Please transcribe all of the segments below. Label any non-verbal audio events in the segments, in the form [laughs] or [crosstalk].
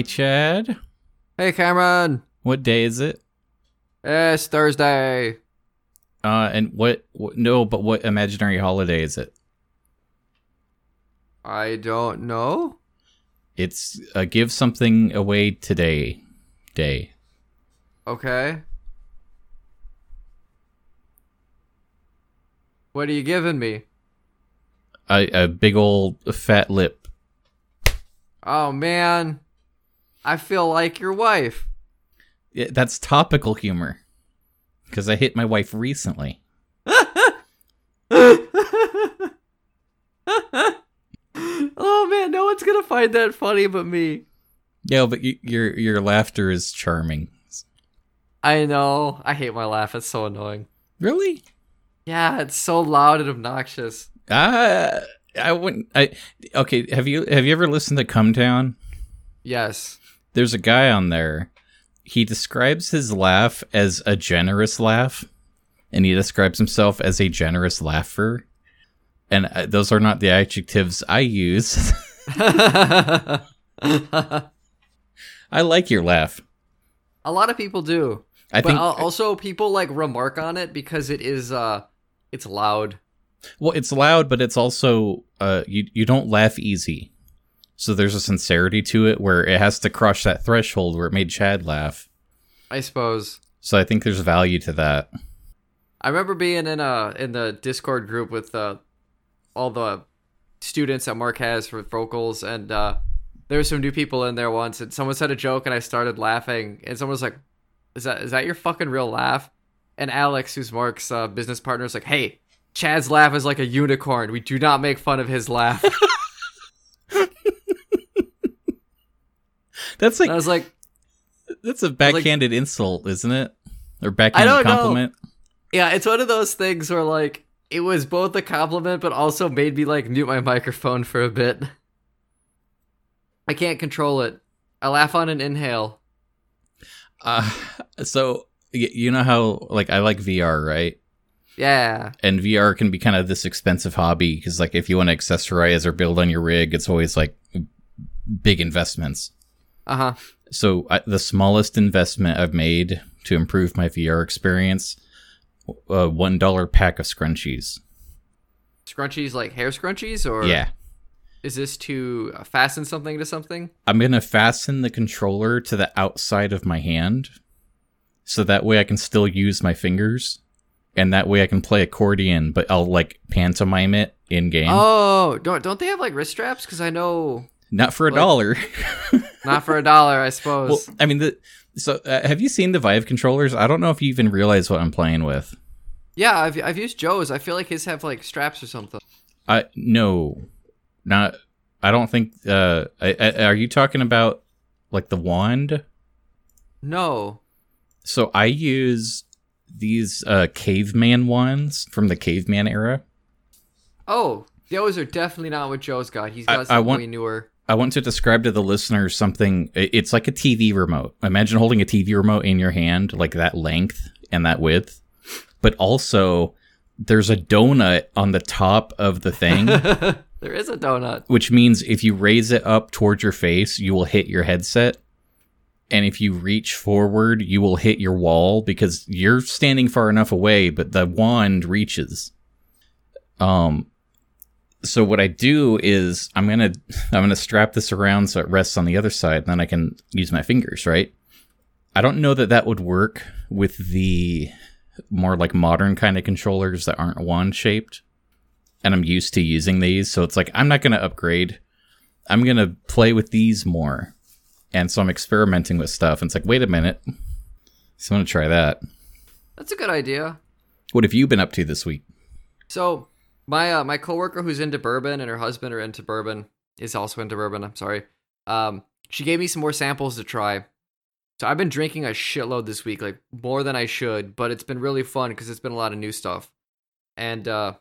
Hey, Chad. Hey, Cameron. What day is it? It's Thursday. Uh, and what, what? No, but what imaginary holiday is it? I don't know. It's a give something away today. Day. Okay. What are you giving me? A, a big old fat lip. Oh man, I feel like your wife. Yeah, that's topical humor. Because I hit my wife recently. [laughs] oh man, no one's gonna find that funny but me. Yeah, but your your laughter is charming. I know. I hate my laugh. It's so annoying. Really? Yeah, it's so loud and obnoxious. Uh, I wouldn't. I okay. Have you have you ever listened to Come Down? Yes. There's a guy on there. He describes his laugh as a generous laugh, and he describes himself as a generous laugher. And uh, those are not the adjectives I use. [laughs] I like your laugh. A lot of people do. I but think. also people like remark on it because it is uh it's loud. Well, it's loud, but it's also uh, you you don't laugh easy. So there's a sincerity to it where it has to cross that threshold where it made Chad laugh. I suppose. So I think there's value to that. I remember being in a in the Discord group with uh all the students that Mark has for vocals and uh there were some new people in there once and someone said a joke and I started laughing and someone was like is that is that your fucking real laugh? And Alex, who's Mark's uh, business partner, is like, "Hey, Chad's laugh is like a unicorn. We do not make fun of his laugh." [laughs] That's and like I was like, that's a backhanded insult, isn't it? Or backhanded don't know. compliment. Yeah, it's one of those things where like it was both a compliment but also made me like mute my microphone for a bit. I can't control it. I laugh on an inhale. Uh, so you know how like I like VR, right? Yeah. And VR can be kind of this expensive hobby because like if you want to accessorize or build on your rig, it's always like big investments. Uh-huh. So I, the smallest investment I've made to improve my VR experience, a one dollar pack of scrunchies. Scrunchies like hair scrunchies or yeah, is this to uh, fasten something to something? I'm gonna fasten the controller to the outside of my hand, so that way I can still use my fingers, and that way I can play accordion, but I'll like pantomime it in game. Oh, don't don't they have like wrist straps cuz I know Not for a like- dollar. [laughs] not for a dollar, I well, suppose. I mean, the so uh, have you seen the Vive controllers? I don't know if you even realize what I'm playing with. yeah, I've I've used Joe's. I feel like his have like straps or something. I no, not. I don't think. Uh, I, I, are you talking about like the wand? No. So I use these uh, caveman wands from the caveman era. Oh, those are definitely not what Joe's got. He's got I something want- way newer. I want to describe to the listeners something. It's like a TV remote. Imagine holding a TV remote in your hand, like that length and that width, but also there's a donut on the top of the thing. [laughs] there is a donut. which means if you raise it up towards your face, you will hit your headset. And if you reach forward, you will hit your wall because you're standing far enough away, but the wand reaches. Um so what I do is I'm going [laughs] to I'm to strap this around so it rests on the other side and then I can use my fingers, right? I don't know that that would work with the more like modern kind of controllers that aren't wand shaped and I'm used to using these. So it's like, I'm not going to upgrade. I'm going to play with these more. And so I'm experimenting with stuff. And it's like, wait a minute. So I'm to try that. That's a good idea. What have you been up to this week? So my uh, my coworker who's into bourbon and her husband are into bourbon is also into bourbon. I'm sorry. Um, she gave me some more samples to try. So I've been drinking a shitload this week, like more than I should, but it's been really fun because it's been a lot of new stuff. And uh,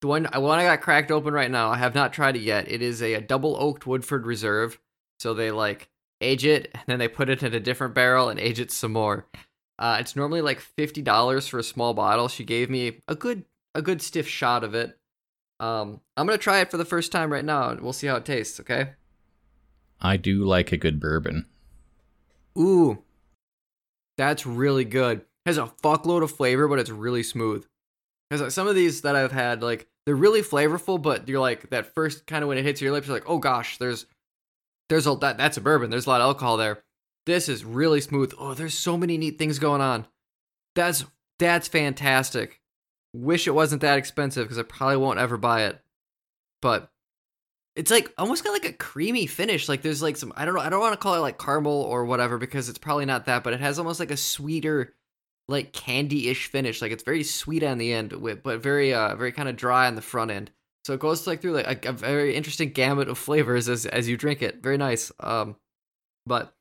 the one the one I got cracked open right now, I have not tried it yet. It is a, a double oaked Woodford Reserve. So they like age it and then they put it in a different barrel and age it some more. Uh, it's normally like fifty dollars for a small bottle. She gave me a good a good stiff shot of it. Um, I'm gonna try it for the first time right now, and we'll see how it tastes. Okay. I do like a good bourbon. Ooh, that's really good. Has a fuckload of flavor, but it's really smooth. Because some of these that I've had, like they're really flavorful, but you're like that first kind of when it hits your lips, you're like, oh gosh, there's there's a that that's a bourbon. There's a lot of alcohol there. This is really smooth. Oh, there's so many neat things going on. That's that's fantastic. Wish it wasn't that expensive because I probably won't ever buy it. But it's like almost got like a creamy finish. Like there's like some I don't know, I don't want to call it like caramel or whatever because it's probably not that, but it has almost like a sweeter like candy-ish finish. Like it's very sweet on the end but very uh very kind of dry on the front end. So it goes like through like a, a, very interesting gamut of flavors as as you drink it. Very nice. Um but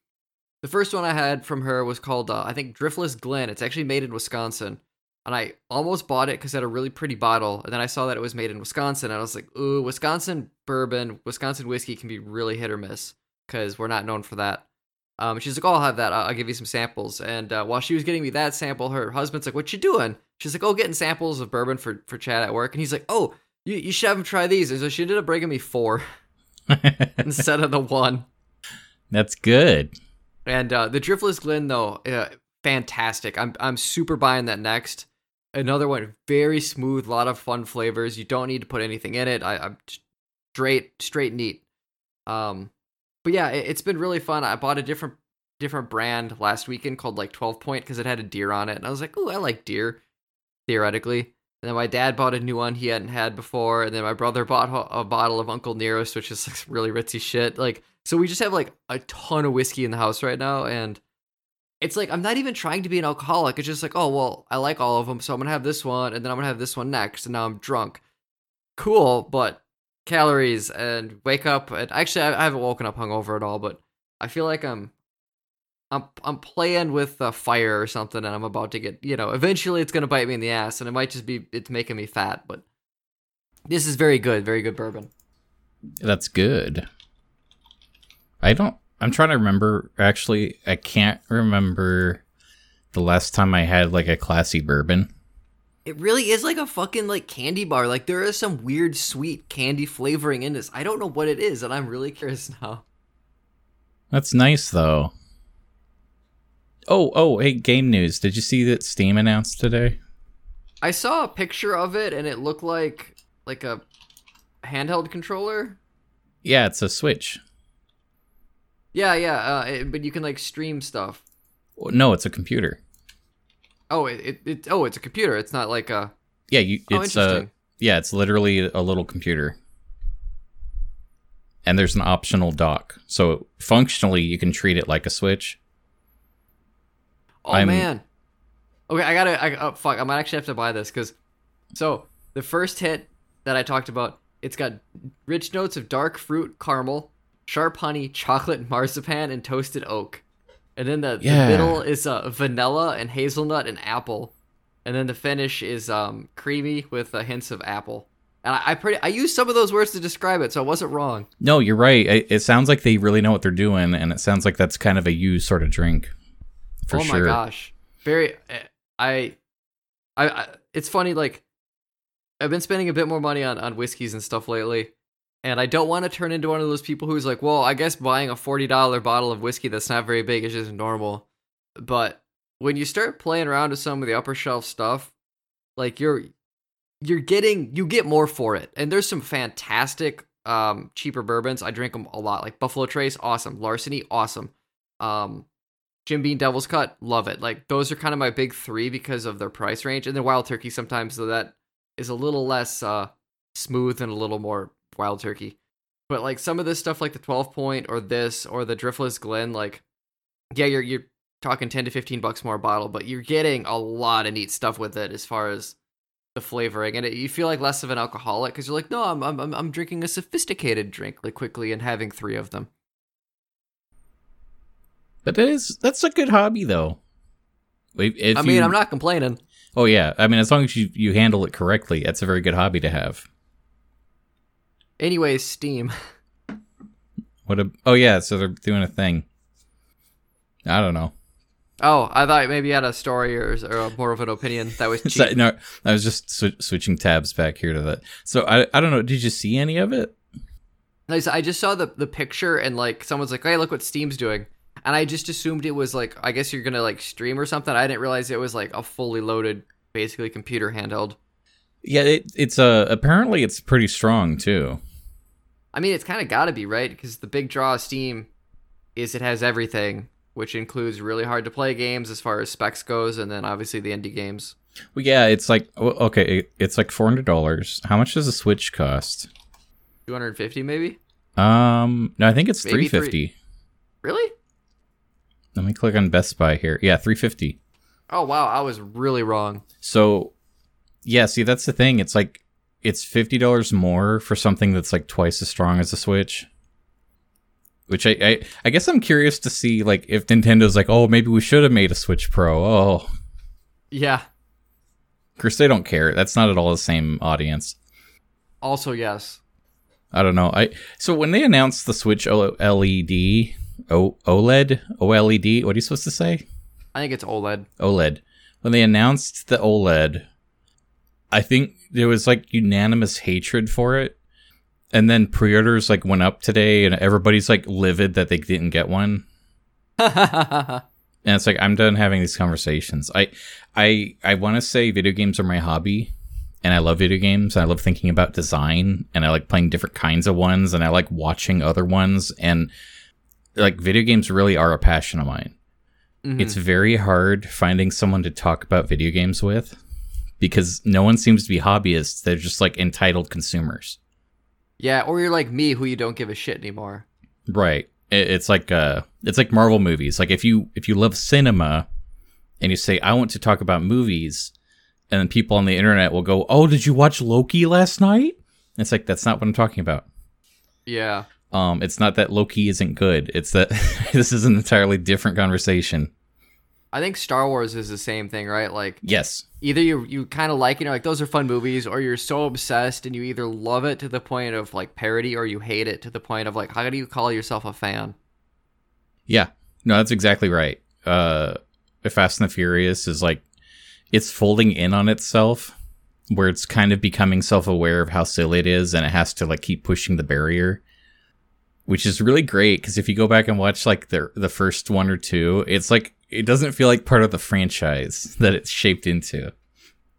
the first one I had from her was called uh, I think Driftless Glen. It's actually made in Wisconsin and I almost bought it because it had a really pretty bottle. And then I saw that it was made in Wisconsin, and I was like, "Ooh, Wisconsin bourbon, Wisconsin whiskey can be really hit or miss because we're not known for that." Um, she's like, "Oh, I'll have that. I'll, I'll give you some samples." And uh, while she was getting me that sample, her husband's like, "What you doing?" She's like, "Oh, getting samples of bourbon for for Chad at work." And he's like, "Oh, you you should have him try these." And so she ended up bringing me four [laughs] instead of the one. That's good. And uh, the Driftless Glen, though, uh, fantastic. I'm I'm super buying that next another one very smooth lot of fun flavors. You don't need to put anything in it. I, i'm straight straight neat. Um but yeah it, has been really fun. I bought a different different brand last weekend called like 12 point because it had a deer on it and i was like oh i like deer theoretically. And then my dad bought a new one he hadn't had before and then my brother bought a bottle of uncle nearest which is like [laughs] really ritzy shit. Like so we just have like a ton of whiskey in the house right now and it's like I'm not even trying to be an alcoholic. It's just like, oh well, I like all of them, so I'm gonna have this one, and then I'm gonna have this one next, and now I'm drunk. Cool, but calories and wake up. And actually, I, I haven't woken up hungover at all, but I feel like I'm, I'm, I'm playing with a fire or something, and I'm about to get, you know, eventually it's gonna bite me in the ass, and it might just be it's making me fat. But this is very good, very good bourbon. That's good. I don't I'm trying to remember. Actually, I can't remember the last time I had like a classy bourbon. It really is like a fucking like candy bar. Like there is some weird sweet candy flavoring in this. I don't know what it is, and I'm really [laughs] curious now. That's nice though. Oh, oh, hey, game news. Did you see that Steam announced today? I saw a picture of it and it looked like like a handheld controller. Yeah, it's a Switch. Yeah, yeah, uh, it, but you can like stream stuff. No, it's a computer. Oh, it, it, it oh, it's a computer. It's not like a. Yeah, you. Oh, it's uh, yeah, it's literally a little computer. And there's an optional dock, so functionally you can treat it like a Switch. Oh I'm, man. Okay, I gotta. I, oh, fuck, I might actually have to buy this because. So the first hit that I talked about, it's got rich notes of dark fruit, caramel, sharp honey, chocolate [laughs] marzipan, and toasted oak. And then the, yeah. the middle is uh, vanilla and hazelnut and apple. And then the finish is um, creamy with uh, hints of apple. And I, I pretty I used some of those words to describe it, so I wasn't wrong. No, you're right. It, it sounds like they really know what they're doing, and it sounds like that's kind of a you sort of drink. For oh sure. my gosh, very. I, I, I, it's funny. Like, I've been spending a bit more money on on whiskeys and stuff lately, and I don't want to turn into one of those people who's like, well, I guess buying a $40 bottle of whiskey that's not very big is just normal. But when you start playing around with some of the upper shelf stuff, like you're you're getting you get more for it. And there's some fantastic um cheaper bourbons. I drink them a lot. Like Buffalo Trace, awesome. Larceny, awesome. Um Jim Beam Devil's Cut, love it. Like those are kind of my big 3 because of their price range. And then Wild Turkey sometimes so that is a little less uh smooth and a little more wild turkey. But like some of this stuff, like the 12 point or this or the Driftless Glen, like yeah, you're you're talking 10 to 15 bucks more a bottle, but you're getting a lot of neat stuff with it as far as the flavoring, and it, you feel like less of an alcoholic because you're like, no, I'm I'm I'm drinking a sophisticated drink like quickly and having three of them. But that is that's a good hobby though. If I mean, you, I'm not complaining. Oh yeah, I mean, as long as you you handle it correctly, that's a very good hobby to have. Anyways, Steam. [laughs] What a oh yeah, so they're doing a thing. I don't know. Oh, I thought maybe you had a story or, or more of an opinion that was [laughs] cheap. so, no, I was just sw- switching tabs back here to that. So I I don't know. Did you see any of it? I just saw the the picture and like someone's like, "Hey, look what Steam's doing," and I just assumed it was like, I guess you're gonna like stream or something. I didn't realize it was like a fully loaded, basically computer handheld. Yeah, it, it's uh apparently it's pretty strong too. I mean, it's kind of got to be right because the big draw of Steam is it has everything, which includes really hard to play games as far as specs goes, and then obviously the indie games. Well, yeah, it's like okay, it's like four hundred dollars. How much does a Switch cost? Two hundred fifty, maybe. Um, no, I think it's three- fifty. Really? Let me click on Best Buy here. Yeah, three fifty. Oh wow, I was really wrong. So, yeah, see, that's the thing. It's like it's fifty dollars more for something that's like twice as strong as a Switch. Which I, I, I guess I'm curious to see like if Nintendo's like, oh, maybe we should have made a Switch Pro. Oh, Yeah. of course they don't care. That's not at all the same audience. Also, yes. I don't know. I so when they announced the Switch O- LED, o- OLED, OLED, what are you supposed to say? I think it's OLED. OLED. When they announced the OLED, I think there was like unanimous hatred for it. And then pre-orders like went up today and everybody's like livid that they didn't get one. [laughs] And it's like I'm done having these conversations. I I I want to say video games are my hobby and I love video games I love thinking about design and I like playing different kinds of ones and I like watching other ones and like video games really are a passion of mine. Mhm. It's very hard finding someone to talk about video games with because no one seems to be hobbyists. They're just like entitled consumers. yeah, or you're like me, who you don't give a shit anymore. Right. It- It's like uh it's like Marvel movies. Like if you if you love cinema and you say I want to talk about movies and then people on the internet will go, "Oh, did you watch Loki last night?" It's like that's not what I'm talking about. Yeah. Um it's not that Loki isn't good. It's that [laughs] this is an entirely different conversation. I think Star Wars is the same thing, right? Like Yes. Either you you kind of like it, you're like those are fun movies, or you're so obsessed and you either love it to the point of like parody, or you hate it to the point of like how do you call yourself a fan? Yeah. No, that's exactly right. Uh Fast and the Furious is like it's folding in on itself where it's kind of becoming self-aware of how silly it is and it has to like keep pushing the barrier. Which is really great because if you go back and watch like the the first one or two, it's like it doesn't feel like part of the franchise that it's shaped into.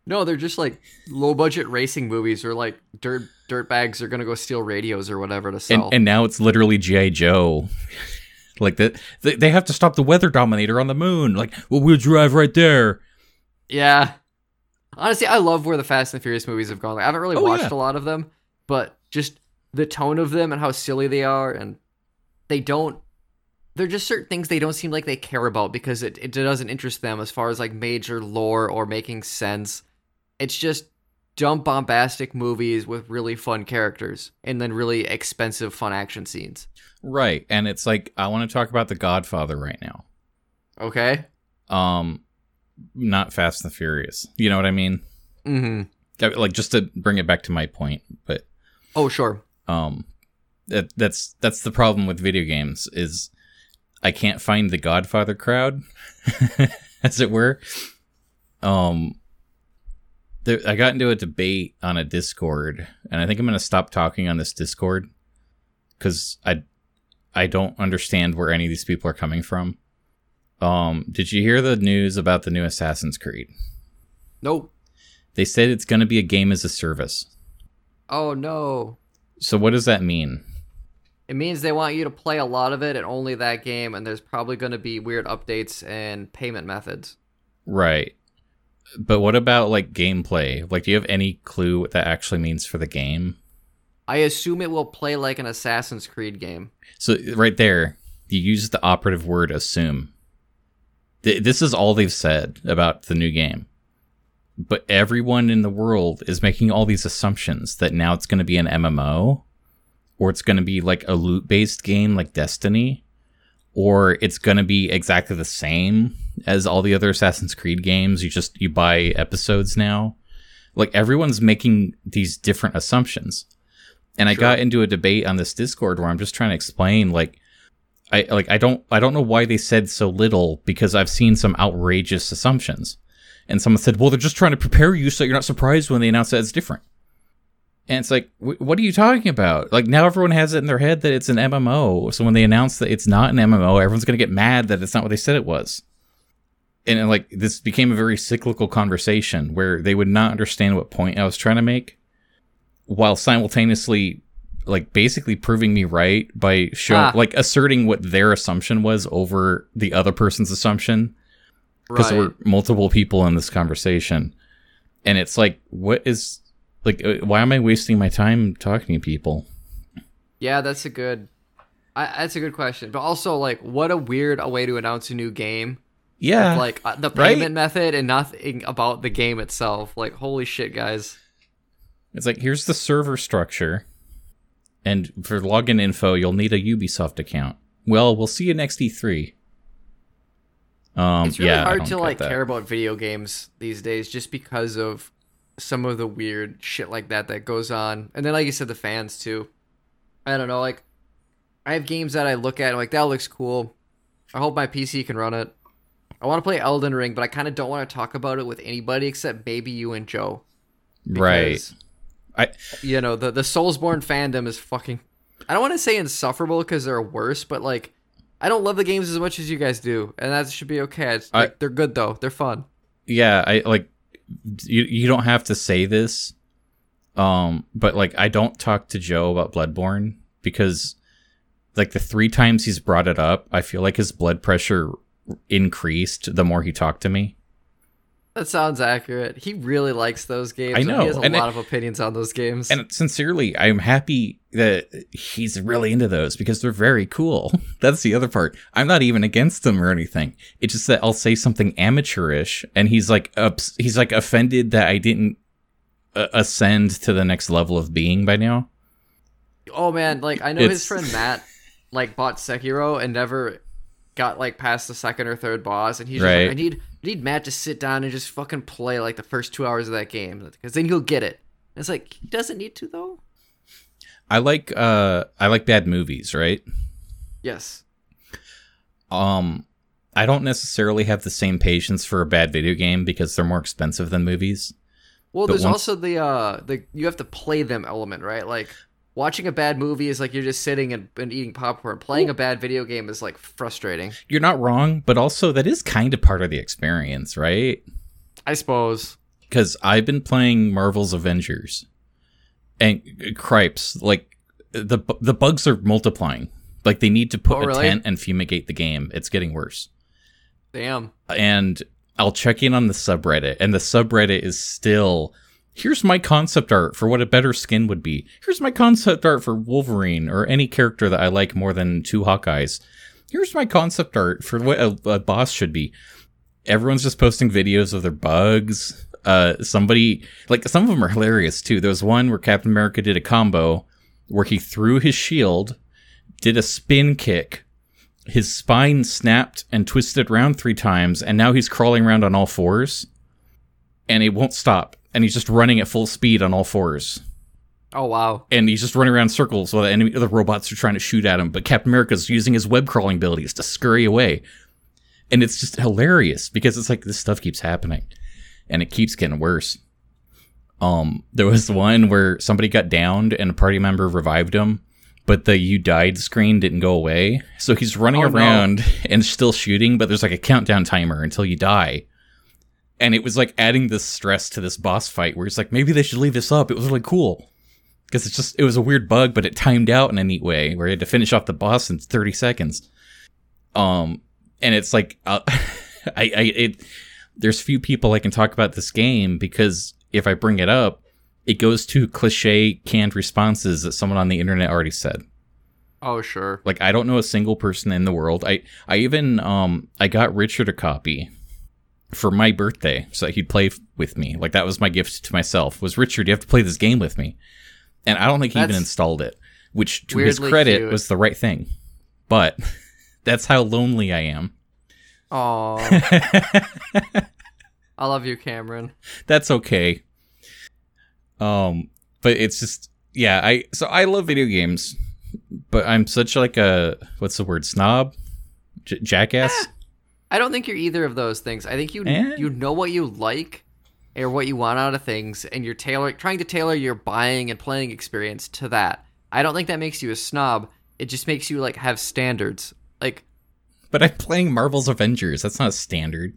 No, they're just like low budget racing movies, or like dirt dirt bags are gonna go steal radios or whatever to And sell. and now it's literally GI Joe. [laughs] like that they, they have to stop the weather dominator on the moon. Like, well, we'll drive right there. Yeah. Honestly, I love where the Fast and Furious movies have gone. Like, I haven't really Oh, watched yeah. a lot of them, but just the tone of them and how silly they are, and they don't. They're just certain things they don't seem like they care about because it, it doesn't interest them as far as like major lore or making sense. It's just dumb, bombastic movies with really fun characters and then really expensive, fun action scenes. Right. And it's like I want to talk about The Godfather right now. Okay? Um not Fast and the Furious. You know what I mean? Mm hmm. Uh, Like just to bring it back to my point, but Oh, sure. um that that's that's the problem with video games is I can't find the Godfather crowd [laughs] as it were. Um there, I got into a debate on a Discord and I think I'm going to stop talking on this Discord cuz I I don't understand where any of these people are coming from. Um did you hear the news about the new Assassin's Creed? Nope. They said it's going to be a game as a service. Oh, no. So what does that mean? It means they want you to play a lot of it and only that game, and there's probably going to be weird updates and payment methods. Right. But what about like gameplay? Like, do you have any clue what that actually means for the game? I assume it will play like an Assassin's Creed game. So, right there, you use the operative word assume. Th- This is all they've said about the new game. But everyone in the world is making all these assumptions that now it's going to be an MMO, or it's going to be like a loot based game like Destiny, or it's going to be exactly the same as all the other Assassin's Creed games. You just you buy episodes now. Like everyone's making these different assumptions. And I got into a debate on this Discord where I'm just trying to explain like I like I don't I don't know why they said so little because I've seen some outrageous assumptions. And someone said, "Well, they're just trying to prepare you so you're not surprised when they announce that it's different." And it's like, wh- what are you talking about? Like now everyone has it in their head that it's an MMO. So when they announce that it's not an MMO, everyone's gonna get mad that it's not what they said it was. And like this became a very cyclical conversation where they would not understand what point I was trying to make, while simultaneously, like basically proving me right by showing, Ah. like asserting what their assumption was over the other person's assumption because Right. there were multiple people in this conversation and it's like what is like uh, why am i wasting my time talking to people Yeah, that's a good. I, that's a good question, but also like, what a weird a way to announce a new game. yeah With, like uh, the right? payment method and nothing about the game itself. Like, holy shit, guys. it's like here's the server structure and for login info you'll need a ubisoft account well we'll see you next e3 um It's really yeah hard to like that. care about video games these days just because of some of the weird shit like that that goes on. And then like you said the fans too. I don't know, like I have games that I look at and like that looks cool. I hope my PC can run it. I want to play Elden Ring, but I kind of don't want to talk about it with anybody except maybe you and Joe. right I- you know, the the Soulsborne fandom is fucking. I don't want to say insufferable because they're worse, but like, I don't love the games as much as you guys do, and that should be okay. It's, I- like, they're good though. They're fun. yeah i like you, you don't have to say this um but like i don't talk to joe about bloodborne because like the three times he's brought it up i feel like his blood pressure increased the more he talked to me That sounds accurate. He really likes those games. I know, He has a and lot it- of opinions on those games. and sincerely i'm happy that he's really into those because they're very cool [laughs] that's the other part i'm not even against them or anything it's just that i'll say something amateurish and he's like ups- he's like offended that i didn't uh, ascend to the next level of being by now oh man, like I know his friend Matt like bought Sekiro and never got like past the second or third boss, and he's just Right. like, I need I need Matt to sit down and just fucking play like the first two hours of that game because then he'll get it. And it's like he doesn't need to though. I like uh I like bad movies, right? Yes. Um I don't necessarily have the same patience for a bad video game because they're more expensive than movies. Well, But there's once- also the uh the you have to play them element, right? Like watching a bad movie is like you're just sitting and, and eating popcorn. Playing a bad video game is like frustrating. You're not wrong, but also that is kind of part of the experience, right? I suppose. Cuz I've been playing Marvel's Avengers. And uh, cripes, like the the bugs are multiplying. Like they need to put Oh, a really? tent and fumigate the game. It's getting worse. Damn. and I'll check in on the subreddit, and the subreddit is still here's my concept art for what a better skin would be. Here's my concept art for Wolverine or any character that I like more than two Hawkeyes. Here's my concept art for what a, a boss should be. Everyone's just posting videos of their bugs. Uh, somebody like some of them are hilarious too. There was one where Captain America did a combo where he threw his shield, did a spin kick, his spine snapped and twisted around three times, and now he's crawling around on all fours, and it won't stop. And he's just running at full speed on all fours, Oh wow. and he's just running around circles while the enemy, the robots are trying to shoot at him. But Captain America's using his web crawling abilities to scurry away, and it's just hilarious because it's like this stuff keeps happening, and it keeps getting worse. Um, there was one where somebody got downed and a party member revived him, but the "you died" screen didn't go away. So he's running Oh, no. around [laughs] and still shooting, but there's like a countdown timer until you die. And it was like adding this stress to this boss fight where it's like maybe they should leave this up. It was really cool because it's just it was a weird bug, but it timed out in a neat way where you had to finish off the boss in 30 seconds. Um, and it's like uh, [laughs] I, I it there's few people I can talk about this game because if I bring it up, it goes to cliche canned responses that someone on the internet already said. Oh sure. Like I don't know a single person in the world. I I even um I got Richard a copy for my birthday so that he'd play with me. Like that was my gift to myself. Was Richard, you have to play this game with me. And I don't think he even installed it, which to his credit cute. was the right thing. But [laughs] that's how lonely I am. Oh, [laughs] I love you, Cameron. that's okay. Um, but it's just yeah. I so I love video games, but I'm such like a what's the word snob, J- jackass. [laughs] I don't think you're either of those things. I think you Eh? you know what you like, or what you want out of things, and you're tailor trying to tailor your buying and playing experience to that. I don't think that makes you a snob. It just makes you like have standards. Like But I'm playing Marvel's Avengers. That's not a standard.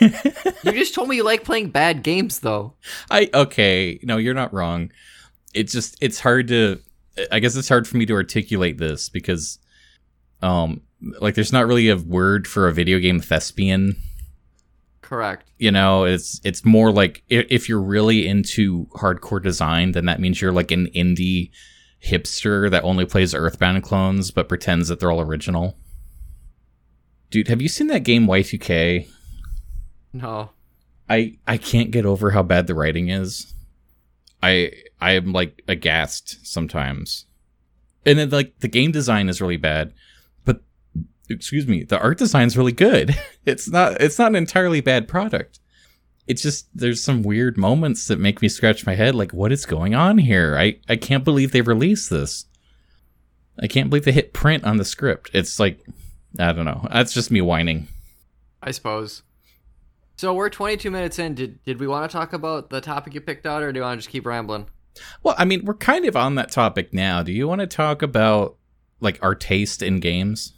you just told me you like playing bad games though. I okay, no, you're not wrong. It's just it's hard to I guess it's hard for me to articulate this because um like there's not really a word for a video game thespian. Correct. You know, it's it's more like if you're really into hardcore design, then that means you're like an indie hipster that only plays Earthbound clones but pretends that they're all original. Dude, have you seen that game YIIK? No. I I can't get over how bad the writing is. I I am like aghast sometimes. And then like the game design is really bad, excuse me, the art design's really good. [laughs] It's not it's not an entirely bad product. It's just there's some weird moments that make me scratch my head like what is going on here? I I can't believe they released this. I can't believe they hit print on the script. It's like I don't know. That's just me whining. I suppose. So we're 22 minutes in. Did did we want to talk about the topic you picked out, or do you want to just keep rambling? Well, I mean, we're kind of on that topic now. Do you want to talk about like our taste in games?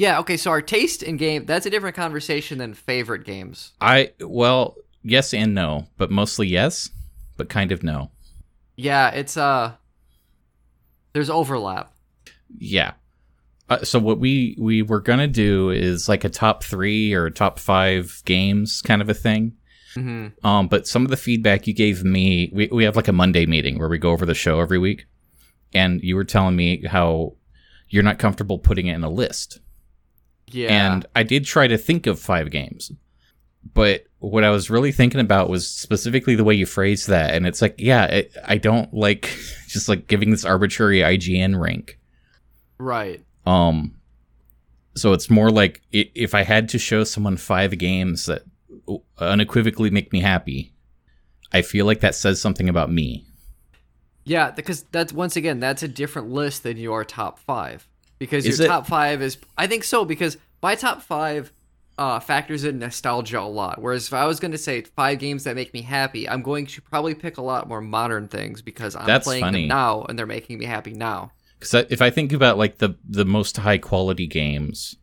Yeah. Okay. So our taste in game that's a different conversation than favorite games. I well, yes and no, but mostly yes, but kind of no. Yeah. It's uh. There's overlap. Yeah. Uh, so what we we were gonna do is like a top three or top five games kind of a thing. hmm Um, but some of the feedback you gave me, we we have like a Monday meeting where we go over the show every week, and you were telling me how you're not comfortable putting it in a list. Yeah. And I did try to think of five games. But what I was really thinking about was specifically the way you phrased that. And it's like, yeah, it, I don't like [laughs] just like giving this arbitrary IGN rank. right. Um, so it's more like if I had to show someone five games that unequivocally make me happy, I feel like that says something about me. Yeah, because that's once again that's a different list than your top five. Because Is your it? top five is I think so because my top five uh, factors in nostalgia a lot. Whereas if I was going to say five games that make me happy, I'm going to probably pick a lot more modern things because I'm That's playing funny. them now and they're making me happy now. Because if I think about like the the most high quality games,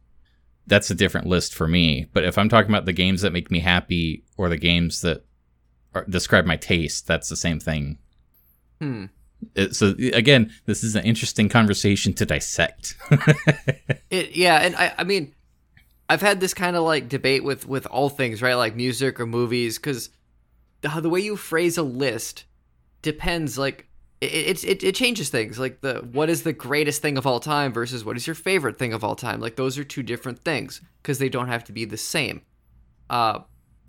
that's a different list for me. But if I'm talking about the games that make me happy or the games that are, describe my taste, that's the same thing. Hmm. So again, this is an interesting conversation to dissect. [laughs] It yeah, and I I mean, I've had this kind of like debate with with all things, right? Like music or movies, because the, the way you phrase a list depends. Like it it it changes things. Like the what is the greatest thing of all time versus what is your favorite thing of all time. Like those are two different things because they don't have to be the same. Uh,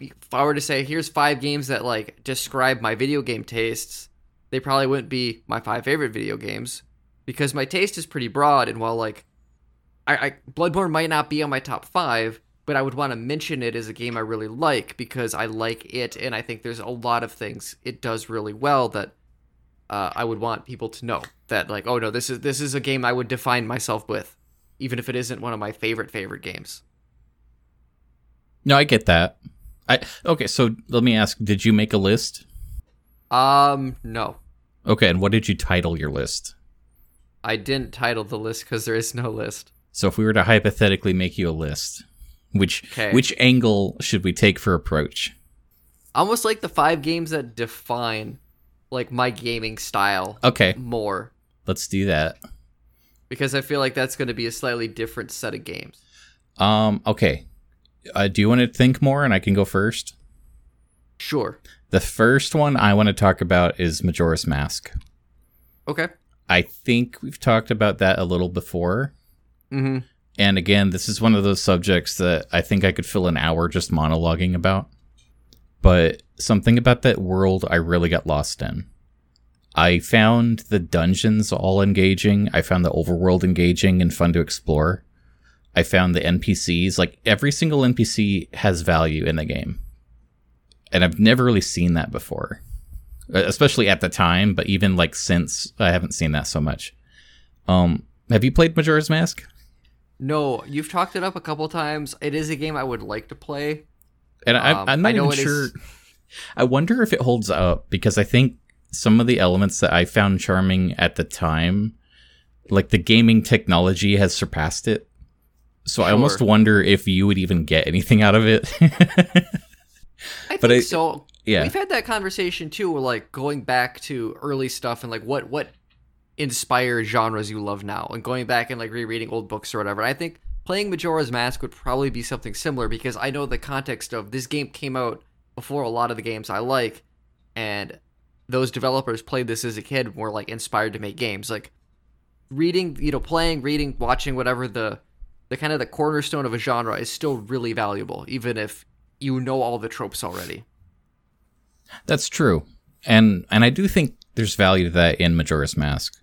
if I were to say here's five games that like describe my video game tastes, they probably wouldn't be my five favorite video games because my taste is pretty broad. And while like I, I Bloodborne might not be on my top five, but I would want to mention it as a game I really like because I like it, and I think there's a lot of things it does really well that uh, I would want people to know that like, oh no, this is this is a game I would define myself with, even if it isn't one of my favorite favorite games. no, I get that. I okay. So let me ask: Did you make a list? Um, no, Okay, and what did you title your list? I didn't title the list because there is no list. So if we were to hypothetically make you a list, which Okay. which angle should we take for approach? Almost like the five games that define like my gaming style Okay, more, let's do that. because I feel like that's going to be a slightly different set of games. Um, okay. Uh, do you want to think more and I can go first? Sure. The first one I want to talk about is Majora's Mask. Okay. I think we've talked about that a little before. Mm-hmm. And again, this is one of those subjects that I think I could fill an hour just monologuing about. But something about that world I really got lost in. I found the dungeons all engaging. I found the overworld engaging and fun to explore. I found the NPCs, like every single NPC has value in the game. And I've never really seen that before. Especially at the time, but even like since I haven't seen that so much. Um have you played Majora's Mask? No, you've talked it up a couple times. It is a game I would like to play. And Um, I, I'm not even sure. is- I wonder if it holds up because I think some of the elements that I found charming at the time, like the gaming technology, has surpassed it. So I almost wonder if you would even get anything out of it. [laughs] I But think I- so. yeah. We've had that conversation too, where like going back to early stuff and like what what inspired genres you love now, and going back and like rereading old books or whatever. I think playing Majora's Mask would probably be something similar because I know the context of this game came out before a lot of the games I like, and those developers played this as a kid and were like inspired to make games. Like reading, you know, playing, reading, watching, whatever the the kind of the cornerstone of a genre is still really valuable, even if you know all the tropes already. That's true, and and I do think there's value to that in Majora's Mask.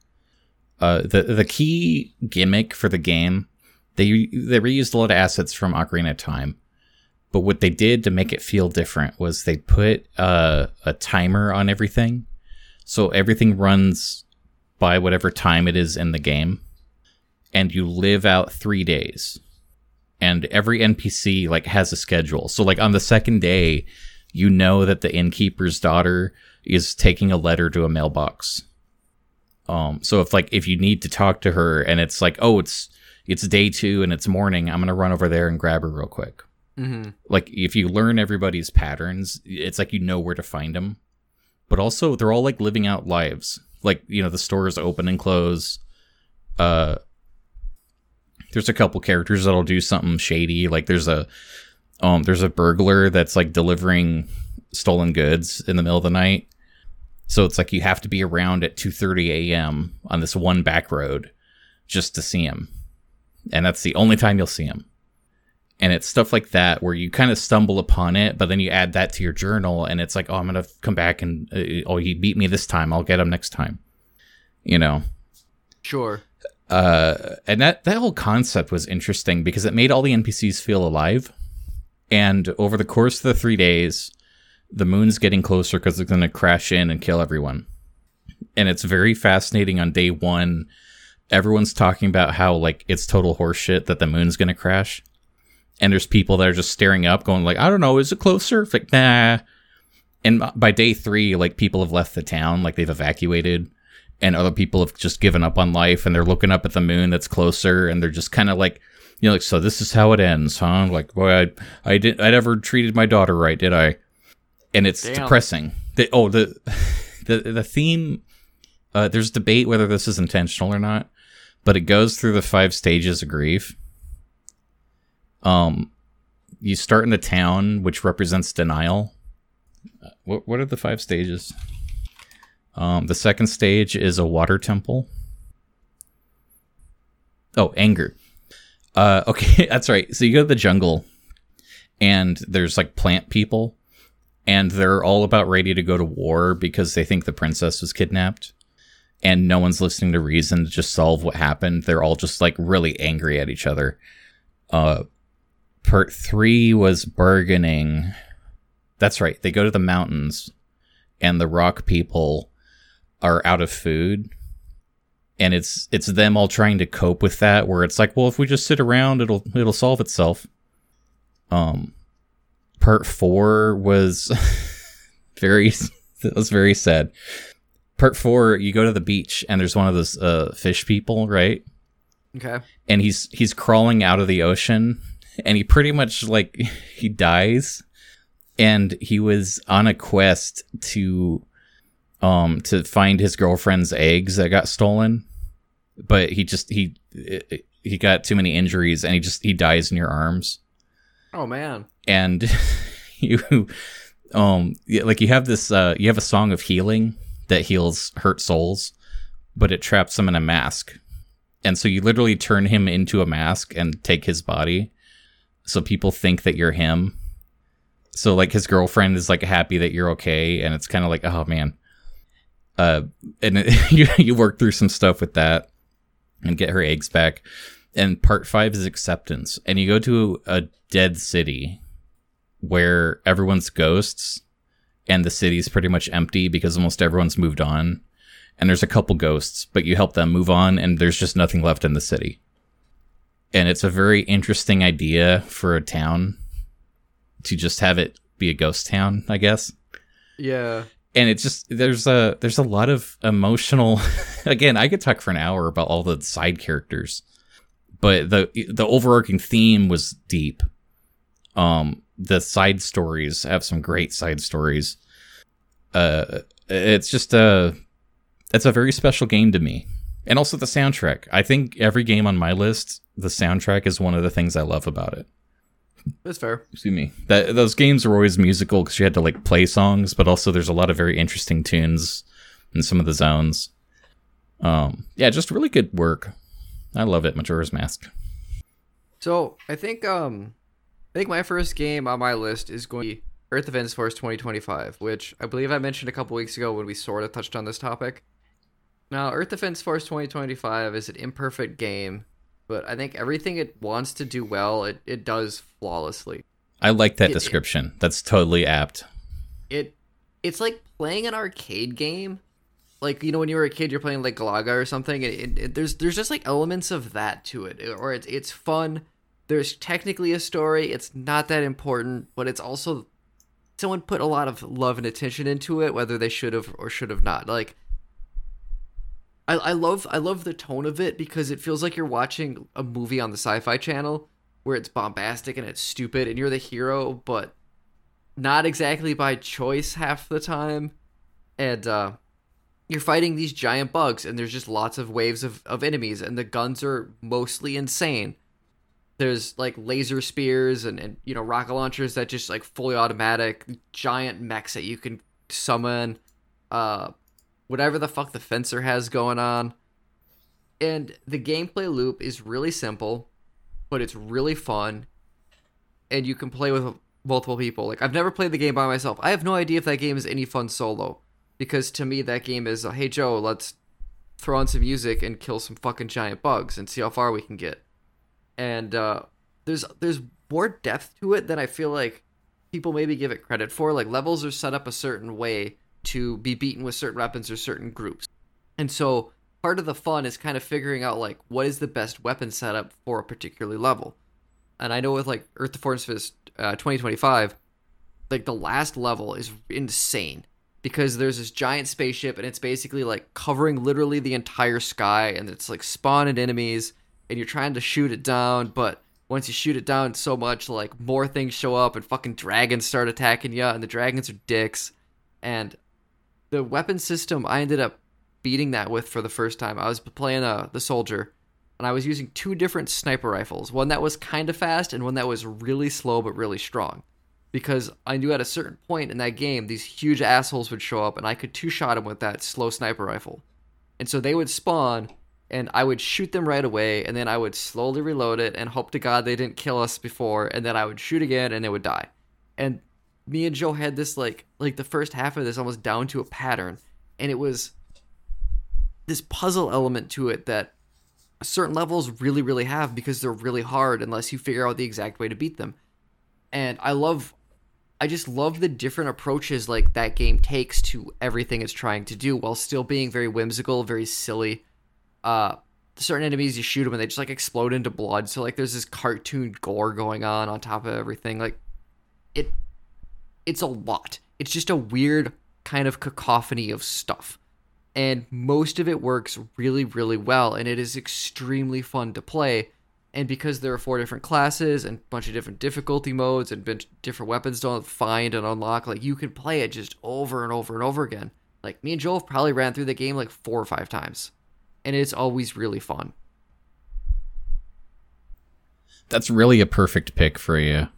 Uh, the the key gimmick for the game, they they reused a lot of assets from Ocarina of Time, but what they did to make it feel different was they put uh, a timer on everything, so everything runs by whatever time it is in the game, and you live out three days, and every NPC like has a schedule. So like on the second day, you know that the innkeeper's daughter is taking a letter to a mailbox. Um, so if like if you need to talk to her and it's like, oh, it's it's day two and it's morning, I'm gonna run over there and grab her real quick. Mm-hmm. Like if you learn everybody's patterns, it's like you know where to find them. But also, they're all like living out lives. Like you know, the stores open and close. Uh, there's a couple characters that'll do something shady. Like there's a um, there's a burglar that's like delivering stolen goods in the middle of the night. So it's like you have to be around at 2:30 a.m. on this one back road just to see him. And that's the only time you'll see him. And it's stuff like that where you kind of stumble upon it, but then you add that to your journal and it's like, "Oh, I'm going to come back and uh, oh, he beat me this time. I'll get him next time." You know. Sure. Uh and that that whole concept was interesting because it made all the NPCs feel alive. And over the course of the 3 days, the moon's getting closer because it's going to crash in and kill everyone. And it's very fascinating on day one. Everyone's talking about how like it's total horseshit that the moon's going to crash. And there's people that are just staring up, going like, "I don't know, is it closer?" Like, nah. And by day three, like people have left the town, like they've evacuated, and other people have just given up on life, and they're looking up at the moon that's closer, and they're just kind of like, you know, like, so this is how it ends, huh? Like, boy, I, I did, I never treated my daughter right, did I? and it's Damn. depressing. The, oh, the [laughs] the the theme. Uh, there's debate whether this is intentional or not, but it goes through the five stages of grief. Um, you start in the town, which represents denial. Uh, What what are the five stages? Um, the second stage is a water temple. Oh, anger. Uh, okay, [laughs] that's right. So you go to the jungle, and there's like plant people, and they're all about ready to go to war because they think the princess was kidnapped, and no one's listening to reason to just solve what happened. They're all just like really angry at each other. Uh, part three was bargaining. That's right. They go to the mountains, and the rock people are out of food. And it's it's them all trying to cope with that where it's like well if we just sit around it'll it'll solve itself. Um part 4 was [laughs] very [laughs] that was very sad. Part 4 you go to the beach and there's one of those uh fish people right? Okay. and he's he's crawling out of the ocean and he pretty much like [laughs] he dies. And he was on a quest to um to find his girlfriend's eggs that got stolen. But he just he he got too many injuries and he just he dies in your arms. Oh man. and [laughs] you um like you have this uh you have a song of healing that heals hurt souls but it traps him in a mask. And so you literally turn him into a mask and take his body. So people think that you're him. So like his girlfriend is like happy that you're okay and it's kind of like oh man uh and it, [laughs] you, you work through some stuff with that and get her eggs back and part five is acceptance and you go to a dead city where everyone's ghosts and the city's pretty much empty because almost everyone's moved on and there's a couple ghosts but you help them move on and there's just nothing left in the city and it's a very interesting idea for a town to just have it be a ghost town, I guess. Yeah. And it's just there's a there's a lot of emotional [laughs] again, I could talk for an hour about all the side characters. But the the overarching theme was deep. Um the side stories have some great side stories. Uh it's just a it's a very special game to me. And also the soundtrack. I think every game on my list, the soundtrack is one of the things I love about it. That's fair. Excuse me. That those games were always musical because you had to like play songs, but also there's a lot of very interesting tunes in some of the zones. Um, yeah, just really good work. I love it, Majora's Mask. So I think um, I think my first game on my list is going to be Earth Defense Force 2025, which I believe I mentioned a couple weeks ago when we sort of touched on this topic. Now, Earth Defense Force 2025 is an imperfect game, but I think everything it wants to do well, it, it does flawlessly. I like that It- description. That's totally apt. It it's like playing an arcade game. Like you know when you were a kid, you're playing like Galaga or something. It, it, it- there's there's just like elements of that to it, or it's it's fun. There's technically a story. It's not that important, but it's also someone put a lot of love and attention into it, whether they should have or should have not. Like I, I love I love the tone of it because it feels like you're watching a movie on the Sci-Fi Channel where it's bombastic and it's stupid and you're the hero, but not exactly by choice half the time. And uh, you're fighting these giant bugs, and there's just lots of waves of, of enemies, and the guns are mostly insane. There's like laser spears and, and you know rocket launchers that just like fully automatic, giant mechs that you can summon, uh, whatever the fuck the fencer has going on. And the gameplay loop is really simple, but it's really fun, and you can play with multiple people. Like I've never played the game by myself. I have no idea if that game is any fun solo because to me that game is hey Joe, let's throw on some music and kill some fucking giant bugs and see how far we can get. And uh, there's there's more depth to it than I feel like people maybe give it credit for. Like levels are set up a certain way to be beaten with certain weapons or certain groups. And so part of the fun is kind of figuring out like what is the best weapon setup for a particular level. And I know with like Earth to Force Fist uh, 2025, like the last level is insane because there's this giant spaceship and it's basically like covering literally the entire sky and it's like spawning enemies and you're trying to shoot it down, but once you shoot it down so much, like more things show up and fucking dragons start attacking you and the dragons are dicks. And the weapon system I ended up beating that with for the first time. I was playing uh, the soldier and I was using two different sniper rifles. One that was kind of fast and one that was really slow but really strong. Because I knew at a certain point in that game, these huge assholes would show up and I could two shot them with that slow sniper rifle. And so they would spawn and I would shoot them right away and then I would slowly reload it and hope to God they didn't kill us before and then I would shoot again and they would die. And me and Joe had this like like the first half of this almost down to a pattern and it was this puzzle element to it that certain levels really really have because they're really hard unless you figure out the exact way to beat them. And i love i just love the different approaches like that game takes to everything it's trying to do while still being very whimsical very silly. Uh certain enemies you shoot them and they just like explode into blood. So like there's this cartoon gore going on on top of everything. Like it it's a lot. It's just a weird kind of cacophony of stuff. And most of it works really really well and it is extremely fun to play. And because there are four different classes and a bunch of different difficulty modes and different weapons to find and unlock like you can play it just over and over and over again. Like me and joel probably ran through the game like four or five times. And it's always really fun. That's really a perfect pick for you.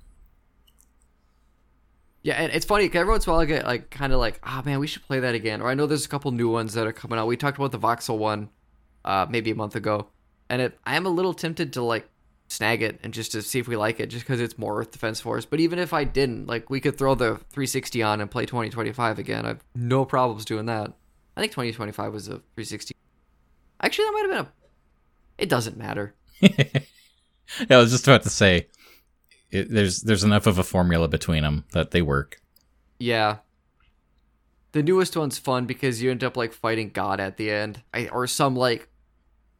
Yeah, and it's funny 'cause every once in a while I get like kind of like, ah man, we should play that again. Or I know there's a couple new ones that are coming out. We talked about the voxel one, uh, maybe a month ago, and it, I am a little tempted to like snag it and just to see if we like it, just because it's more Earth Defense Force. But even if I didn't, like, we could throw the 360 on and play 2025 again. I've no problems doing that. I think 2025 was a 360. Actually, that might have been a. It doesn't matter. [laughs] I was just about to say, it, there's there's enough of a formula between them that they work. Yeah. The newest one's fun because you end up like fighting God at the end, I, or some like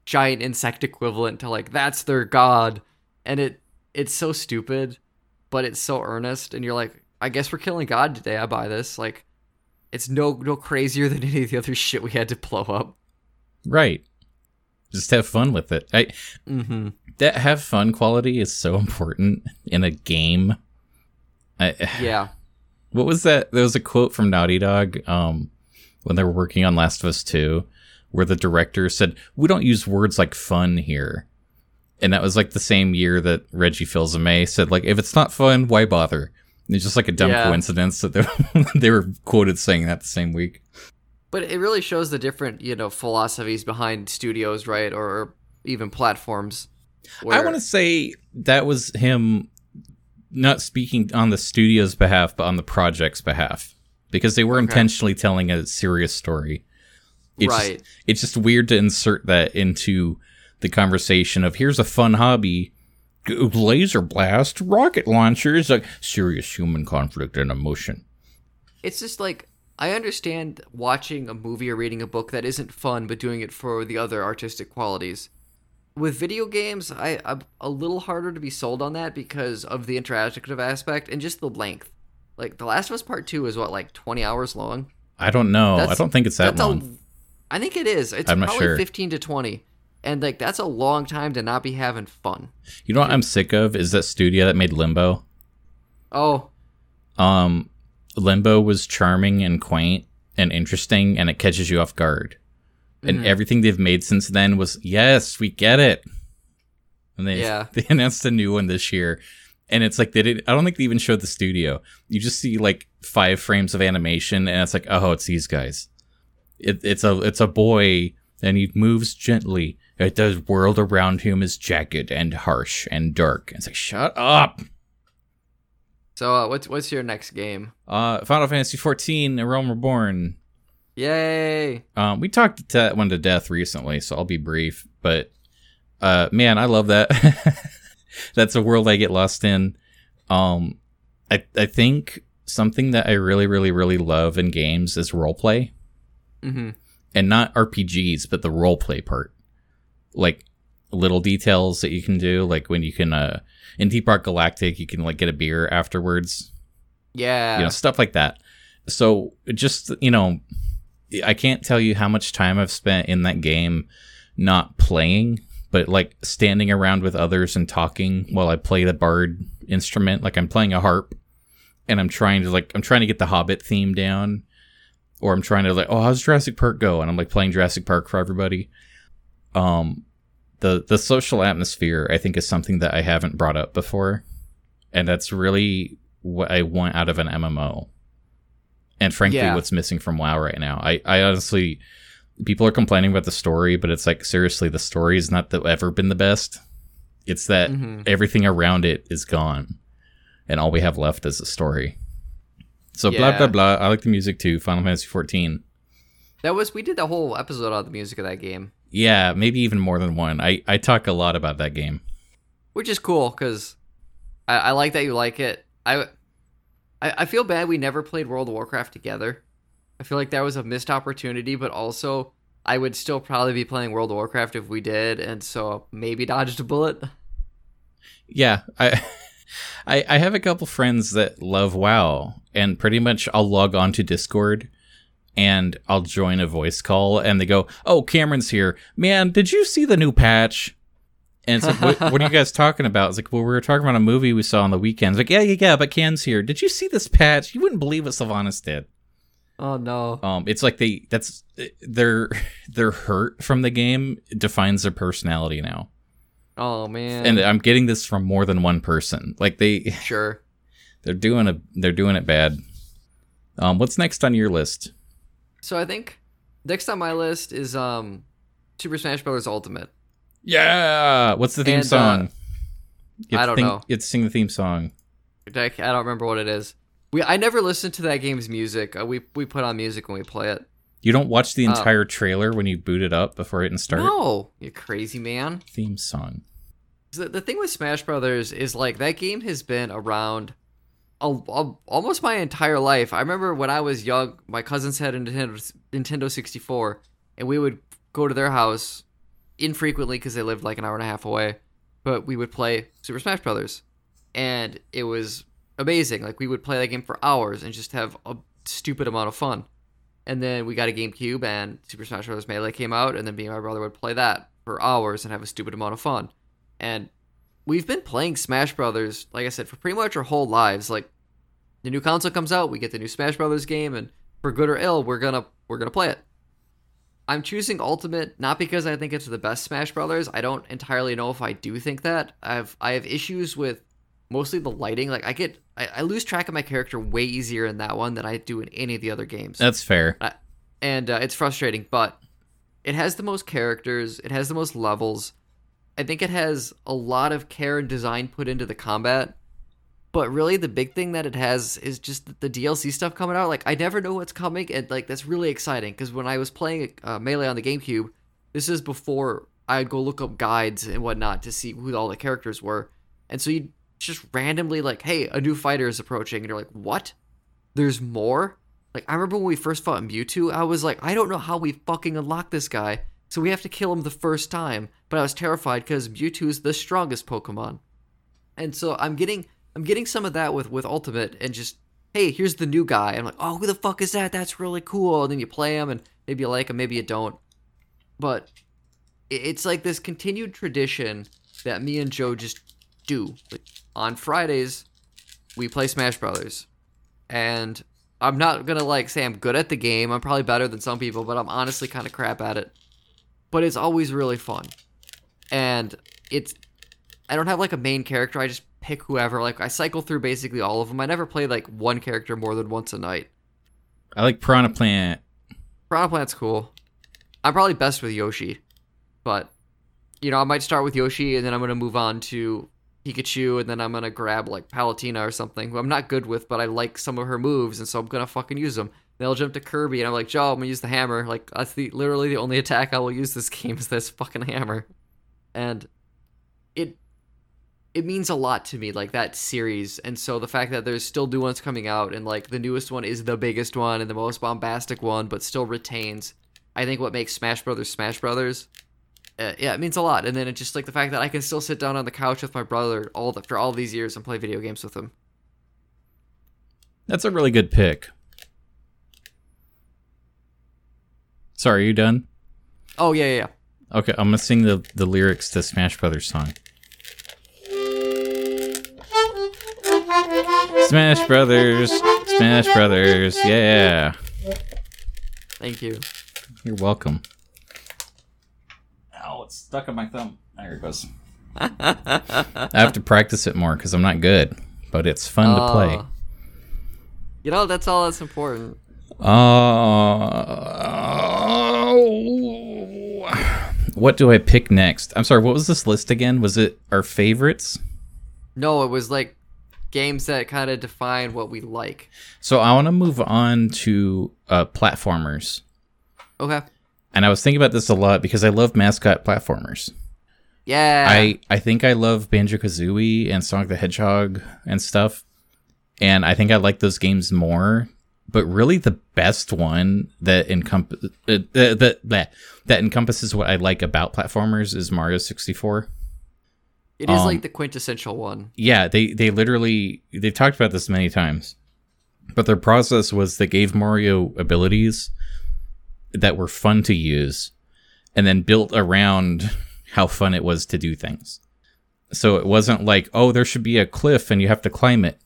giant insect equivalent to like that's their god, and it it's so stupid, but it's so earnest, and you're like, I guess we're killing God today. I buy this. Like, it's no no crazier than any of the other [laughs] shit we had to blow up. Right. Just have fun with it. I Mm-hmm. that have fun quality is so important in a game. I, [sighs] Yeah. what was that? There was a quote from Naughty Dog um, when they were working on Last of Us 2, where the director said, We don't use words like fun here. And that was like the same year that Reggie Fils-Aimé said, like, if it's not fun, why bother? It's just like a dumb Yeah. coincidence that they, [laughs] they were quoted saying that the same week. But it really shows the different, you know, philosophies behind studios, right, or even platforms. I want to say that was him not speaking on the studio's behalf, but on the project's behalf, because they were Okay. intentionally telling a serious story. It's just- right. it's just weird to insert that into the conversation of here's a fun hobby laser blast rocket launchers like serious human conflict and emotion It's just like I understand watching a movie or reading a book that isn't fun, but doing it for the other artistic qualities. With video games, I, I'm a little harder to be sold on that because of the interactive aspect and just the length. Like The Last of Us Part Two is what, like twenty hours long. i don't know i don't think it's that That's long a, I think it is. It's I'm probably sure. fifteen to twenty, and like that's a long time to not be having fun. you know what i'm sick of is that studio that made limbo Oh, um limbo was charming and quaint and interesting and it catches you off guard. And Mhm. everything they've made since then was yes we get it. And they Yeah. [laughs] they announced a new one this year. And it's like they did i don't think they even showed the studio. You just see like five frames of animation and it's like oh it's these guys. It, it's a it's a boy and he moves gently. It- the world around him is jagged and harsh and dark. It's like shut up so uh, what's what's your next game? uh final fantasy 14 a realm reborn Yay! Um, we talked that one to death recently, so I'll be brief. But uh, man, I love that. [laughs] That's a world I get lost in. Um, I I think something that I really, really, really love in games is roleplay, Mm-hmm. and not RPGs, but the roleplay part. Like little details that you can do, like when you can uh, in Deep Rock Galactic, you can like get a beer afterwards. Yeah. you know stuff like that. So just you know i can't tell you how much time i've spent in that game not playing but like standing around with others and talking while i play the bard instrument. Like i'm playing a harp and i'm trying to like i'm trying to get the hobbit theme down or i'm trying to like oh how's jurassic park go? And i'm like playing jurassic park for everybody. Um the the social atmosphere i think is something that i haven't brought up before and that's really what I want out of an MMO. And frankly, Yeah. what's missing from WoW right now. I, I honestly, people are complaining about the story, but it's like seriously, the story is not the, ever been the best. It's that Mhm. everything around it is gone, and all we have left is the story. So blah blah blah. I like the music too. Final Fantasy 14. That was we did the whole episode on the music of that game, Yeah, maybe even more than one. I I talk a lot about that game. which is cool because I, I like that you like it. I, I I feel bad we never played World of Warcraft together. I feel like that was a missed opportunity, but also I would still probably be playing World of Warcraft if we did, and so maybe dodged a bullet. Yeah, I, [laughs] I I have a couple friends that love WoW, and pretty much I'll log on to Discord and I'll join a voice call, and they go, "Oh, Cameron's here, man. Did you see the new patch?" And it's like, what, what are you guys talking about? It's like, well, we were talking about a movie we saw on the weekends. Like, yeah, yeah, yeah, but Ken's here. Did you see this patch? You wouldn't believe what Sylvanas did. Oh no! Um, it's like they that's their their hurt from the game defines their personality now. Oh man! And I'm getting this from more than one person. Like they sure. [laughs] they're doing a they're doing it bad. Um, what's next on your list? So I think next on my list is um Super Smash Bros. Ultimate. Yeah, what's the theme And, uh, song? You I don't think- know. You have to sing the theme song. I don't remember what it is. We I never listened to that game's music. Uh, we we put on music when we play it. You don't watch the Uh, entire trailer when you boot it up before hitting start. No, you crazy man. Theme song. The, the thing with Smash Brothers is like that game has been around a, a- almost my entire life. I remember when I was young, my cousins had a Nintendo, Nintendo 64, and we would go to their house infrequently because they lived like an hour and a half away. But we would play Super Smash Brothers, and it was amazing. Like we would play that game for hours and just have a stupid amount of fun. And then we got a GameCube, and Super Smash Bros. Melee came out, and then me and my brother would play that for hours and have a stupid amount of fun. And we've been playing Smash Brothers, like I said, for pretty much our whole lives. Like the new console comes out, we get the new Smash Brothers game, and for good or ill, we're gonna we're gonna play it. I'm choosing Ultimate not because I think it's the best Smash Brothers. I don't entirely know if I do think that. I've I have issues with mostly the lighting. Like I get I, I lose track of my character way easier in that one than I do in any of the other games. That's fair. Uh, and uh, it's frustrating, but it has the most characters. It has the most levels. I think it has a lot of care and design put into the combat. But really, the big thing that it has is just the DLC stuff coming out. Like I never know what's coming, and like that's really exciting. Because when I was playing uh, Melee on the GameCube, this is before I'd go look up guides and whatnot to see who all the characters were, and so you just randomly like, hey, a new fighter is approaching, and you're like, what? There's more? Like I remember when we first fought Mewtwo, I was like, I don't know how we fucking unlock this guy, so we have to kill him the first time. But I was terrified because Mewtwo is the strongest Pokemon, and so I'm getting I'm getting some of that with with Ultimate, and just hey, here's the new guy. I'm like, oh, who the fuck is that? That's really cool. And then you play him, and maybe you like him, maybe you don't. But it's like this continued tradition that me and Joe just do. Like, on Fridays, we play Smash Brothers, and I'm not gonna like say I'm good at the game. I'm probably better than some people, but I'm honestly kind of crap at it. But it's always really fun, and it's I don't have like a main character. I just pick whoever. Like I cycle through basically all of them. I never play like one character more than once a night. I like Piranha Plant. Piranha Plant's cool. I'm probably best with Yoshi, but you know I might start with Yoshi and then I'm gonna move on to Pikachu, and then I'm gonna grab like Palutena or something, who I'm not good with, but I like some of her moves, and so I'm gonna fucking use them. Then I'll jump to Kirby, and I'm like, Joe, I'm gonna use the hammer. Like that's the literally the only [laughs] attack I will use this game is this fucking hammer, and it it means a lot to me, like that series. And so the fact that there's still new ones coming out, and like the newest one is the biggest one and the most bombastic one, but still retains, I think what makes Smash Brothers Smash Brothers uh, yeah, it means a lot. And then it's just like the fact that I can still sit down on the couch with my brother all the, for all these years and play video games with him. That's a really good pick. Sorry, are you done? Oh yeah, yeah. yeah. Okay, I'm gonna sing the the lyrics to Smash Brothers song. Smash Brothers, Smash Brothers, yeah. Thank you. You're welcome. Ow, it's stuck on my thumb. There it goes. I have to practice it more because I'm not good, but it's fun to play. Uh, You know, that's all that's important. Uh, what do I pick next? I'm sorry, what was this list again? Was it our favorites? No, it was like games that kind of define what we like. So I want to move on to uh, platformers. Okay. And I was thinking about this a lot because I love mascot platformers. Yeah. I, I think I love Banjo Kazooie and Sonic the Hedgehog and stuff. And I think I like those games more. But really, the best one that encompass uh, that, that that encompasses what I like about platformers is Mario 64. it is um, like the quintessential one. Yeah, they they literally they've talked about this many times. But their process was they gave Mario abilities that were fun to use and then built around [laughs] how fun it was to do things. So it wasn't like, oh, there should be a cliff and you have to climb it.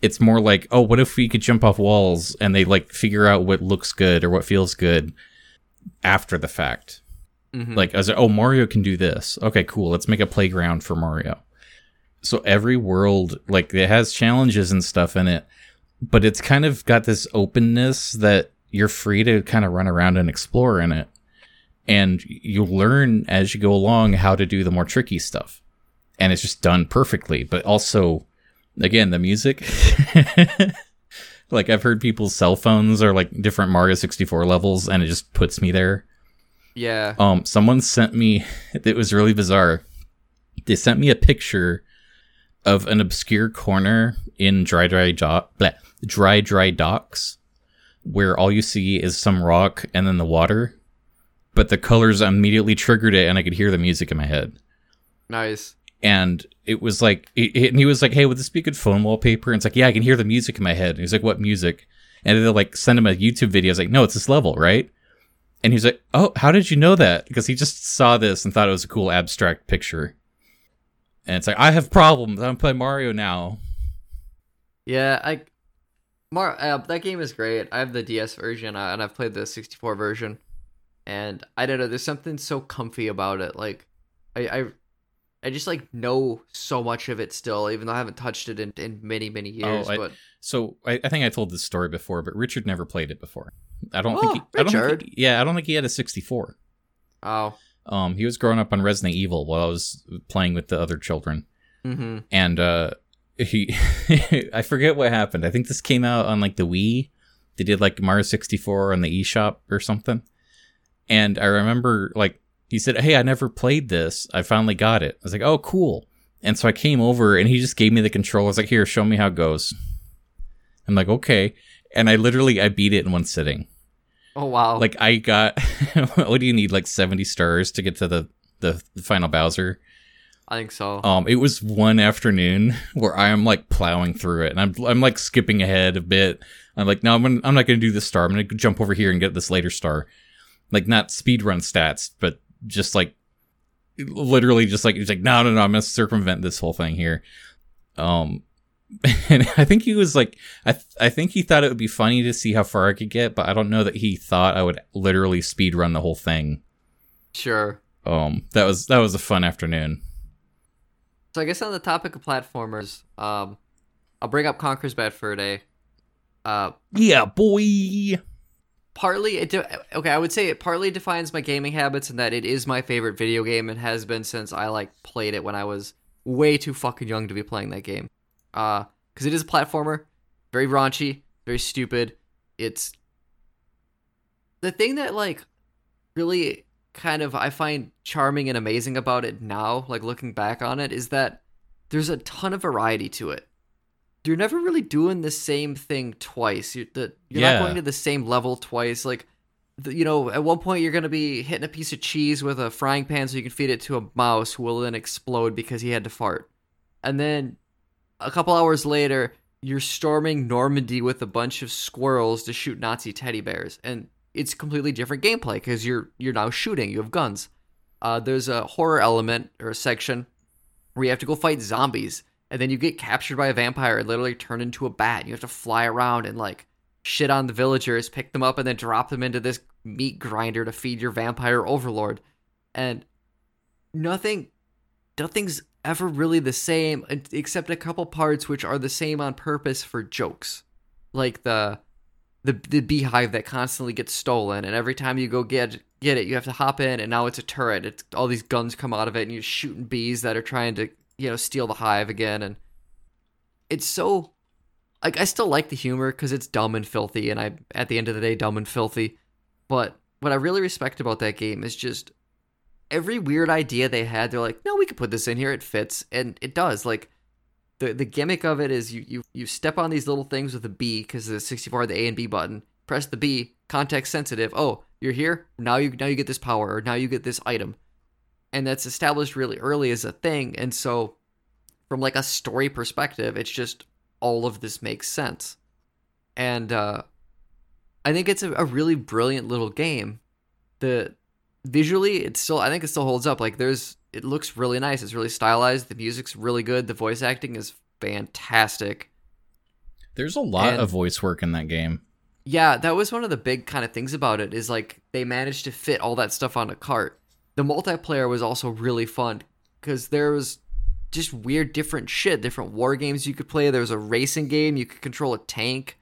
It's more like, oh, what if we could jump off walls and they like figure out what looks good or what feels good after the fact. Mhm. Like, as oh, Mario can do this. Okay, cool. Let's make a playground for Mario. So every world, like, it has challenges and stuff in it, but it's kind of got this openness that you're free to kind of run around and explore in it. And you learn as you go along how to do the more tricky stuff. And it's just done perfectly. But also, again, the music. [laughs] like, I've heard people's cell phones are like different Mario 64 levels, and it just puts me there. yeah. Um, someone sent me. [laughs] It was really bizarre. They sent me a picture of an obscure corner in Dire, Dire Dock, bleh, Dire, Dire Docks, where all you see is some rock and then the water. But the colors immediately triggered it, and I could hear the music in my head. Nice. And it was like, it, and he was like, "Hey, would this be good phone wallpaper?" And it's like, "Yeah, I can hear the music in my head." And he's like, "What music?" And they'll like send him a YouTube video. I was like, "No, it's this level, right?" And he's like, "Oh, how did you know that?" Because he just saw this and thought it was a cool abstract picture. And it's like, "I have problems. I'm playing Mario now." Yeah, I Mar uh, that game is great. I have the DS version uh, and I've played the 64 version. And I don't know, there's something so comfy about it. Like I I, I just like know so much of it still, even though I haven't touched it in, in many, many years. I- but So I, I think I told this story before, but Richard never played it before. I don't Oh, think. He, I don't think Richard. yeah, I don't think he had a 64. oh. Um, he was growing up on Resident Evil while I was playing with the other children, Mm-hmm. and uh, he, [laughs] I forget what happened. I think this came out on like the Wii. They did like Mario 64 on the eShop or something, and I remember like he said, "Hey, I never played this. I finally got it." I was like, "Oh, cool." And so I came over and he just gave me the control. I was like, "Here, show me how it goes." I'm like, "Okay." And I literally I beat it in one sitting. Oh wow. Like I got [laughs] what do you need like 70 stars to get to the the, the final Bowser? I think so. Um it was one afternoon [laughs] where I am like plowing through it and I'm I'm like skipping ahead a bit. I'm like, "No, I'm gonna, I'm not going to do this star. I'm going to jump over here and get this later star." Like not speedrun stats, but just like literally just like he's like, "No, no, no, I'm to circumvent this whole thing here." Um [laughs] and I think he was like, I th- I think he thought it would be funny to see how far I could get, but I don't know that he thought I would literally speed run the whole thing. Sure. Um, that was that was a fun afternoon. So I guess on the topic of platformers, um, I'll bring up Conker's Bad Fur Day. Uh, Yeah, boy. Partly it de- okay, I would say it partly defines my gaming habits in that it is my favorite video game and has been since I like played it when I was way too fucking young to be playing that game. Uh, because it is a platformer, very raunchy, very stupid. It's the thing that like really kind of I find charming and amazing about it now, like looking back on it, is that there's a ton of variety to it. You're never really doing the same thing twice. You're, the, you're Yeah. not going to the same level twice. Like, the, you know, at one point you're going to be hitting a piece of cheese with a frying pan so you can feed it to a mouse who will then explode because he had to fart. And then a couple hours later, you're storming Normandy with a bunch of squirrels to shoot Nazi teddy bears, and it's completely different gameplay because you're you're now shooting. You have guns. Uh, there's a horror element or a section where you have to go fight zombies, and then you get captured by a vampire and literally turn into a bat. You have to fly around and like shit on the villagers, pick them up, and then drop them into this meat grinder to feed your vampire overlord. And nothing, nothing's ever really the same except a couple parts which are the same on purpose for jokes, like the the the beehive that constantly gets stolen, and every time you go get get it, you have to hop in, and now it's a turret. It's all these guns come out of it, and you're shooting bees that are trying to you know steal the hive again, and it's so like I still like the humor because it's dumb and filthy, and I at the end of the day dumb and filthy. But what I really respect about that game is just every weird idea they had. They're like, no, we could put this in here. It fits, and it does. Like the the gimmick of it is you you you step on these little things with a B because the 64 the A and B button. Press the B, context sensitive. Oh, you're here now. You now you get this power, or now you get this item, and that's established really early as a thing. And so, from like a story perspective, it's just all of this makes sense. And uh, I think it's a, a really brilliant little game. The visually, it's still I think it still holds up. Like there's it looks really nice. It's really stylized. The music's really good. The voice acting is fantastic. There's a lot And- of voice work in that game. Yeah, that was one of the big kind of things about it is like they managed to fit all that stuff on a cart. The multiplayer was also really fun because there was just weird different shit, different war games you could play. There was a racing game you could control a tank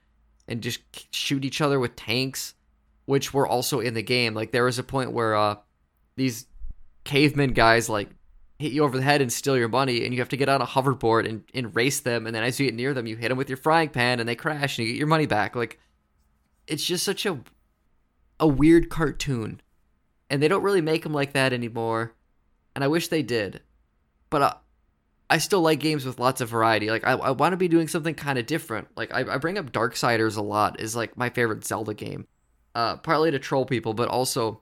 and just shoot each other with tanks, which were also in the game. Like there was a point where uh these cavemen guys like hit you over the head and steal your money and you have to get on a hoverboard and, and race them and then as you get near them you hit them with your frying pan and they crash and you get your money back like it's just such a a weird cartoon and they don't really make them like that anymore and i wish they did but uh, i still like games with lots of variety like i, I want to be doing something kind of different like I, I bring up darksiders a lot is like my favorite zelda game uh partly to troll people but also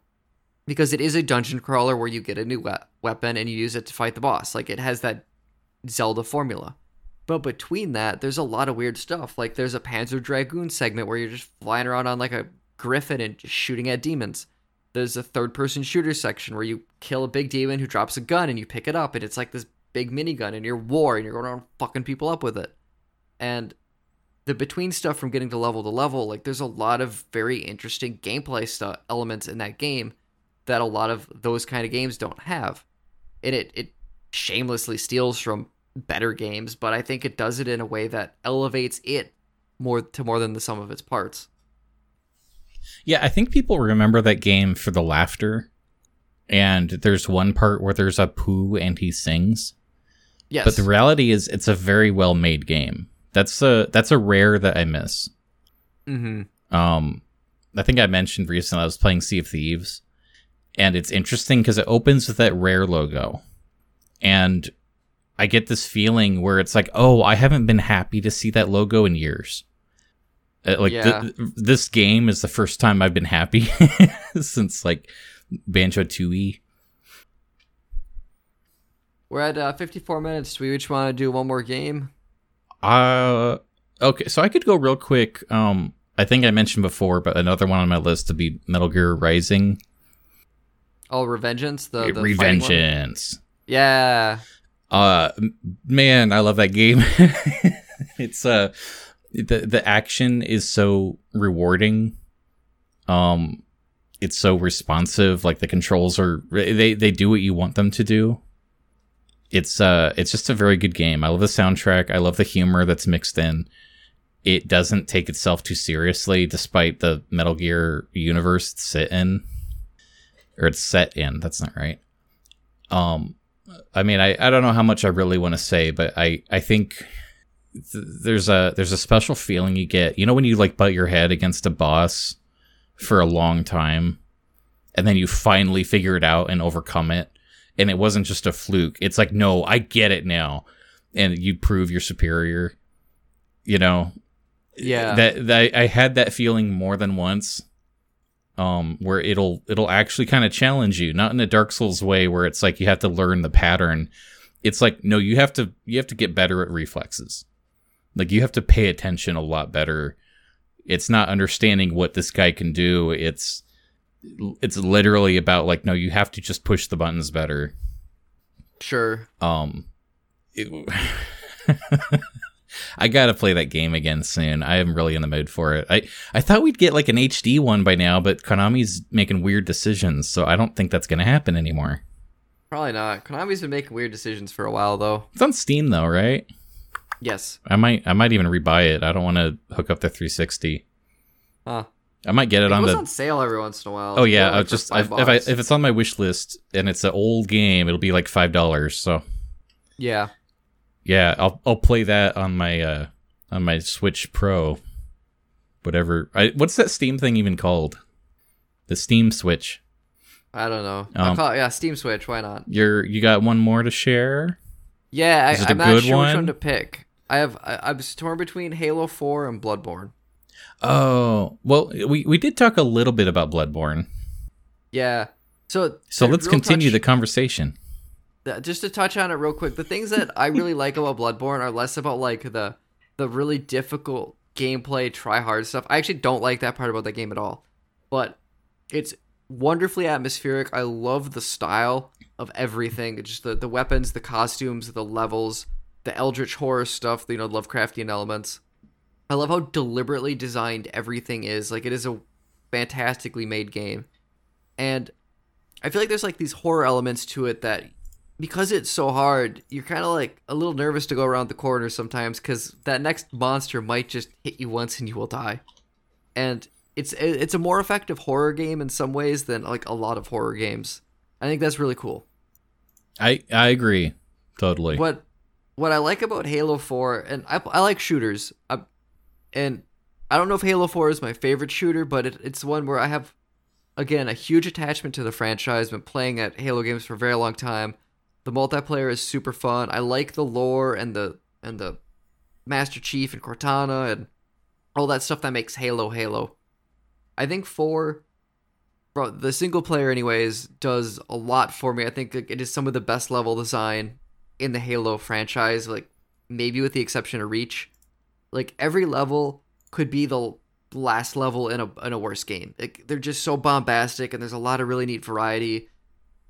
because it is a dungeon crawler where you get a new we- weapon and you use it to fight the boss. Like it has that Zelda formula. But between that, there's a lot of weird stuff. Like there's a Panzer Dragoon segment where you're just flying around on like a griffin and shooting at demons. There's a third person shooter section where you kill a big demon who drops a gun and you pick it up and it's like this big minigun and you're war and you're going around fucking people up with it. And the between stuff from getting to level to level, like there's a lot of very interesting gameplay stuff elements in that game that a lot of those kind of games don't have. And it it shamelessly steals from better games, but I think it does it in a way that elevates it more to more than the sum of its parts. Yeah, I think people remember that game for the laughter. And there's one part where there's a poo and he sings. Yes. But the reality is it's a very well made game. That's a that's a rare that I miss. mm-hmm. Um I think I mentioned recently I was playing Sea of Thieves. And it's interesting because it opens with that rare logo. And I get this feeling where it's like, oh, I haven't been happy to see that logo in years. Uh, like th- this game is the first time I've been happy [laughs] since like Banjo Tooie. We're at uh, 54 minutes. Do we each want to do one more game? Uh okay, so I could go real quick. Um I think I mentioned before, but another one on my list would be Metal Gear Rising. Oh, Revengeance. The, the? Revengeance. Yeah. Uh man, I love that game. [laughs] it's uh the the action is so rewarding. Um it's so responsive, like the controls are they they do what you want them to do. It's uh it's just a very good game. I love the soundtrack. I love the humor that's mixed in. It doesn't take itself too seriously despite the Metal Gear universe it's set in or it's set in. That's not right. Um I mean, I, I don't know how much I really want to say, but I, I think th- there's a there's a special feeling you get. You know when you like butt your head against a boss for a long time, and then you finally figure it out and overcome it, and it wasn't just a fluke. It's like, no, I get it now, and you prove you're superior. You know, Yeah. that, that I had that feeling more than once um where it'll it'll actually kind of challenge you not in a dark souls way where it's like you have to learn the pattern it's like no you have to you have to get better at reflexes like you have to pay attention a lot better it's not understanding what this guy can do it's it's literally about like no you have to just push the buttons better Sure. um it, [laughs] I gotta play that game again soon. I am really in the mood for it. I, I thought we'd get like an HD one by now, but Konami's making weird decisions, so I don't think that's gonna happen anymore. Probably not. Konami's been making weird decisions for a while, though. It's on Steam though, right? Yes. I might I might even rebuy it. I don't want to hook up the 360. Huh. I might get it, It on the. on sale every once in a while. oh yeah, like just if, if I if it's on my wish list and it's an old game, it'll be like five dollars. So yeah. yeah, I'll I'll play that on my uh on my Switch Pro. Whatever. I, what's that Steam thing even called? The Steam Switch. I don't know. I'll Um, call it- yeah, Steam Switch. Why not? You're you got one more to share? Yeah, I, it a I'm not sure which one? one to pick. I have I, I'm torn between Halo 4 and Bloodborne. Oh, well, we we did talk a little bit about Bloodborne. Yeah. So So let's continue touch- the conversation. Uh, just to touch on it real quick, the things that I really [laughs] like about Bloodborne are less about like the the really difficult gameplay, try hard stuff. I actually don't like that part about that game at all. But it's wonderfully atmospheric. I love the style of everything. Just the the weapons, the costumes, the levels, the eldritch horror stuff, you know, Lovecraftian elements. I love how deliberately designed everything is. Like it is a fantastically made game. And I feel like there's like these horror elements to it that because it's so hard, you're kind of like a little nervous to go around the corner sometimes because that next monster might just hit you once and you will die. And it's it's a more effective horror game in some ways than like a lot of horror games. I think that's really cool. I I agree totally. What what I like about Halo 4 and I I like shooters. I, and I don't know if Halo 4 is my favorite shooter, but it, it's one where I have again a huge attachment to the franchise. Been playing at Halo games for a very long time. The multiplayer is super fun. I like the lore and the and the Master Chief and Cortana and all that stuff that makes Halo Halo. I think 4 the single player, anyways, does a lot for me. I think it is some of the best level design in the Halo franchise. Like maybe with the exception of Reach, like every level could be the last level in a in a worse game. Like, they're just so bombastic, and there's a lot of really neat variety,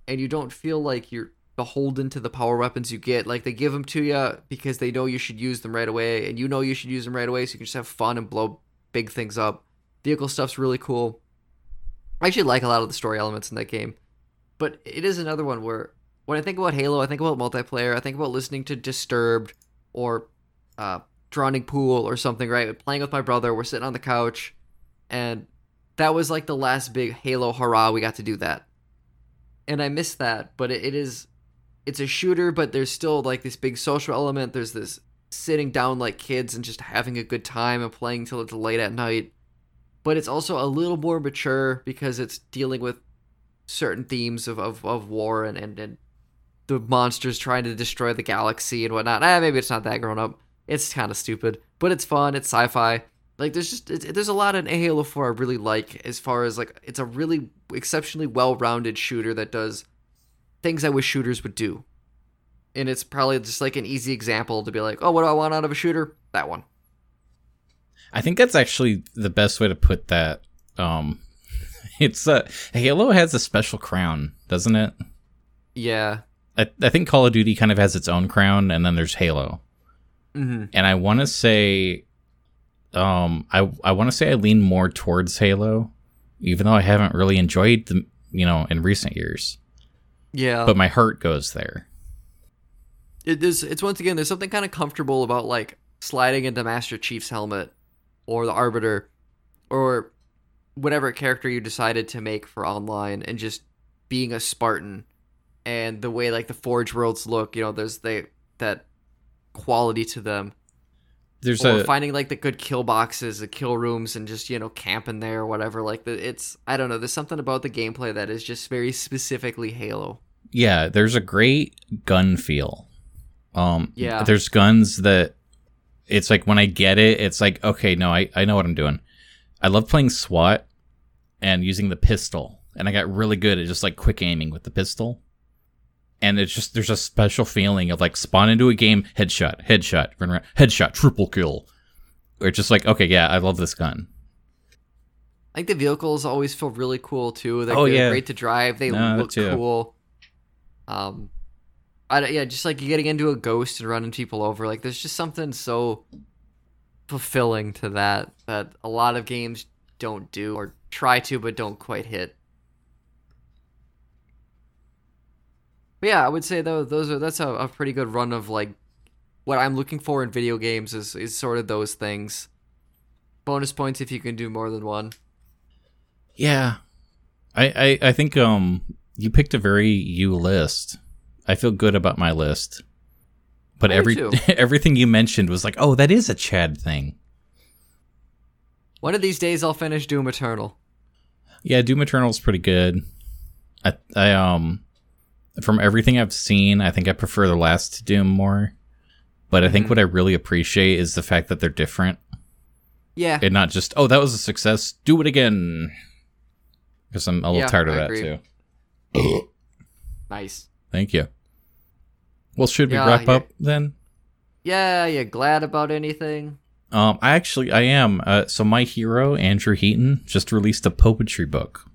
and you don't feel like you're beholden to the power weapons you get. Like they give them to you because they know you should use them right away, and you know you should use them right away, so you can just have fun and blow big things up. Vehicle stuff's really cool. I actually like a lot of the story elements in that game, but it is another one where when I think about Halo, I think about multiplayer. I think about listening to Disturbed or uh, Drowning Pool or something. Right, playing with my brother. We're sitting on the couch, and that was like the last big Halo hurrah. We got to do that, and I miss that. But it, it is, it's a shooter, but there's still like this big social element. There's this sitting down like kids and just having a good time and playing till it's late at night but it's also a little more mature because it's dealing with certain themes of, of, of war and, and, and the monsters trying to destroy the galaxy and whatnot. Eh, maybe it's not that grown up. It's kind of stupid, but it's fun. It's sci-fi. Like there's just it, there's a lot in Halo 4 I really like as far as like it's a really exceptionally well-rounded shooter that does things I wish shooters would do. And it's probably just like an easy example to be like, oh, what do I want out of a shooter? That one. I think that's actually the best way to put that. Um, [laughs] it's a uh, Halo has a special crown, doesn't it? Yeah. I, I think Call of Duty kind of has its own crown, and then there's Halo. Mm-hmm. And I want to say, um, I I want to say I lean more towards Halo, even though I haven't really enjoyed the you know in recent years. Yeah. But my heart goes there. It is. It's once again. There's something kind of comfortable about like sliding into Master Chief's helmet or the Arbiter or whatever character you decided to make for online and just being a Spartan and the way like the Forge worlds look, you know, there's they that quality to them. There's or a finding like the good kill boxes, the kill rooms, and just you know camping there or whatever. Like the, it's I don't know. There's something about the gameplay that is just very specifically Halo. yeah. There's a great gun feel. Um, Yeah. There's guns that it's like when I get it, it's like okay, no, I I know what I'm doing. I love playing SWAT and using the pistol, and I got really good at just like quick aiming with the pistol. And it's just there's a special feeling of like spawn into a game, headshot, headshot, run around, headshot, triple kill. Or just like okay, yeah, I love this gun. I think the vehicles always feel really cool too. They're, Oh, they're yeah. great to drive. They No, look too. cool. Um, I don't- yeah, just like getting into a ghost and running people over. Like there's just something so fulfilling to that that a lot of games don't do or try to but don't quite hit. But yeah, I would say though those are that's a, a pretty good run of like what I'm looking for in video games is is sort of those things. Bonus points if you can do more than one. Yeah, I I, I think um you picked a very you list. I feel good about my list. But I every [laughs] everything you mentioned was like, oh, that is a Chad thing. One of these days I'll finish Doom Eternal. Yeah, Doom Eternal's pretty good. I I um from everything I've seen, I think I prefer the last Doom more. But I think Mhm. what I really appreciate is the fact that they're different Yeah. and not just oh that was a success, do it again. Because I'm a little Yeah, tired of I that agree. too. [coughs] nice. Thank you. Well, should we Yeah, wrap yeah. up then? Yeah, you glad about anything? Um, I actually I am. Uh, so my hero Andrew Heaton just released a poetry book,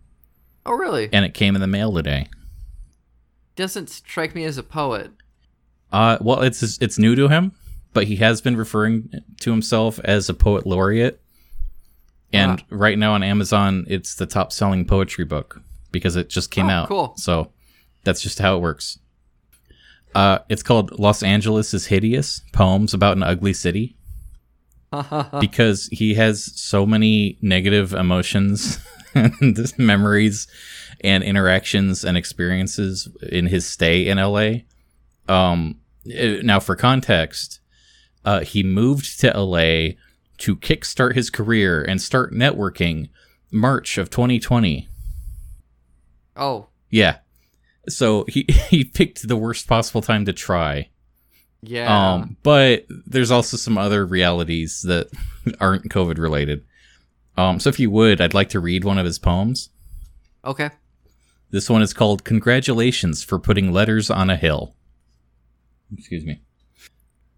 Oh, really? and it came in the mail today. Doesn't strike me as a poet. Uh, well, it's it's new to him, but he has been referring to himself as a poet laureate, and Ah. right now on Amazon, it's the top selling poetry book because it just came Oh, out. cool. So that's just how it works. Uh, it's called Los Angeles is Hideous: Poems about an Ugly City. [laughs] because he has so many negative emotions [laughs] [laughs] and memories and interactions and experiences in his stay in LA. Um, now, for context, uh, he moved to LA to kickstart his career and start networking March of 2020. oh, Yeah. So he, [laughs] he picked the worst possible time to try. yeah. Um, but there's also some other realities that [laughs] aren't COVID related. Um, so if you would, I'd like to read one of his poems. Okay. This one is called Congratulations for Putting Letters on a Hill. Excuse me.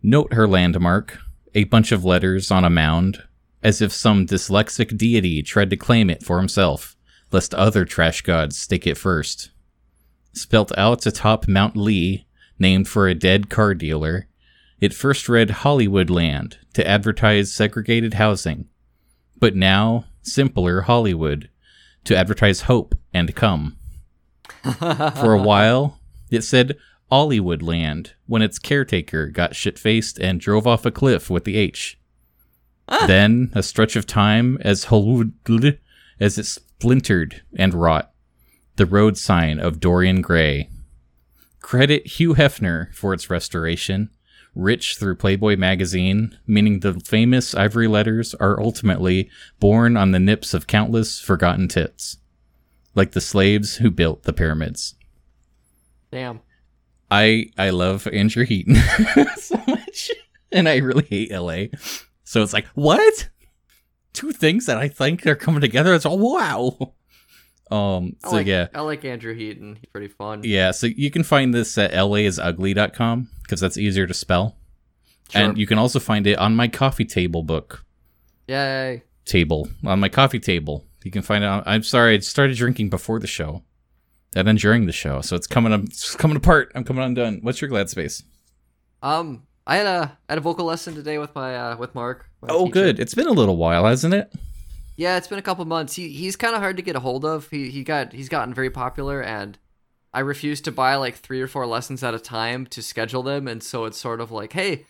Note her landmark, a bunch of letters on a mound, as if some dyslexic deity tried to claim it for himself, lest other trash gods stake it first. Spelt out atop Mount Lee, named for a dead car dealer, it first read Hollywood Land to advertise segregated housing, but now simpler Hollywood to advertise hope and come. [laughs] For a while, it said Hollywood Land when its caretaker got shit faced and drove off a cliff with the H. Ah. Then a stretch of time as Hollywood as it splintered and rot. The road sign of Dorian Gray. Credit Hugh Hefner for its restoration. Rich through Playboy magazine, meaning the famous ivory letters are ultimately born on the nips of countless forgotten tits, like the slaves who built the pyramids. Damn. I I love Andrew Heaton [laughs] so much, and I really hate LA. So it's like what? Two things that I think are coming together. It's all wow. Um. I So like, yeah, I like Andrew Heaton. He's pretty fun. yeah. So you can find this at laisugly.com because that's easier to spell, Sure. and you can also find it on my coffee table book Yay. table on my coffee table. You can find it. On, I'm sorry, I started drinking before the show, and then during the show, so it's coming. up- It's coming apart. I'm coming undone. What's your glad space? Um, I had a I had a vocal lesson today with my uh with Mark. Oh, teacher. good. It's been a little while, hasn't it? Yeah, it's been a couple months. He he's kind of hard to get a hold of. He he got he's gotten very popular, and I refuse to buy like three or four lessons at a time to schedule them, and so it's sort of like, hey,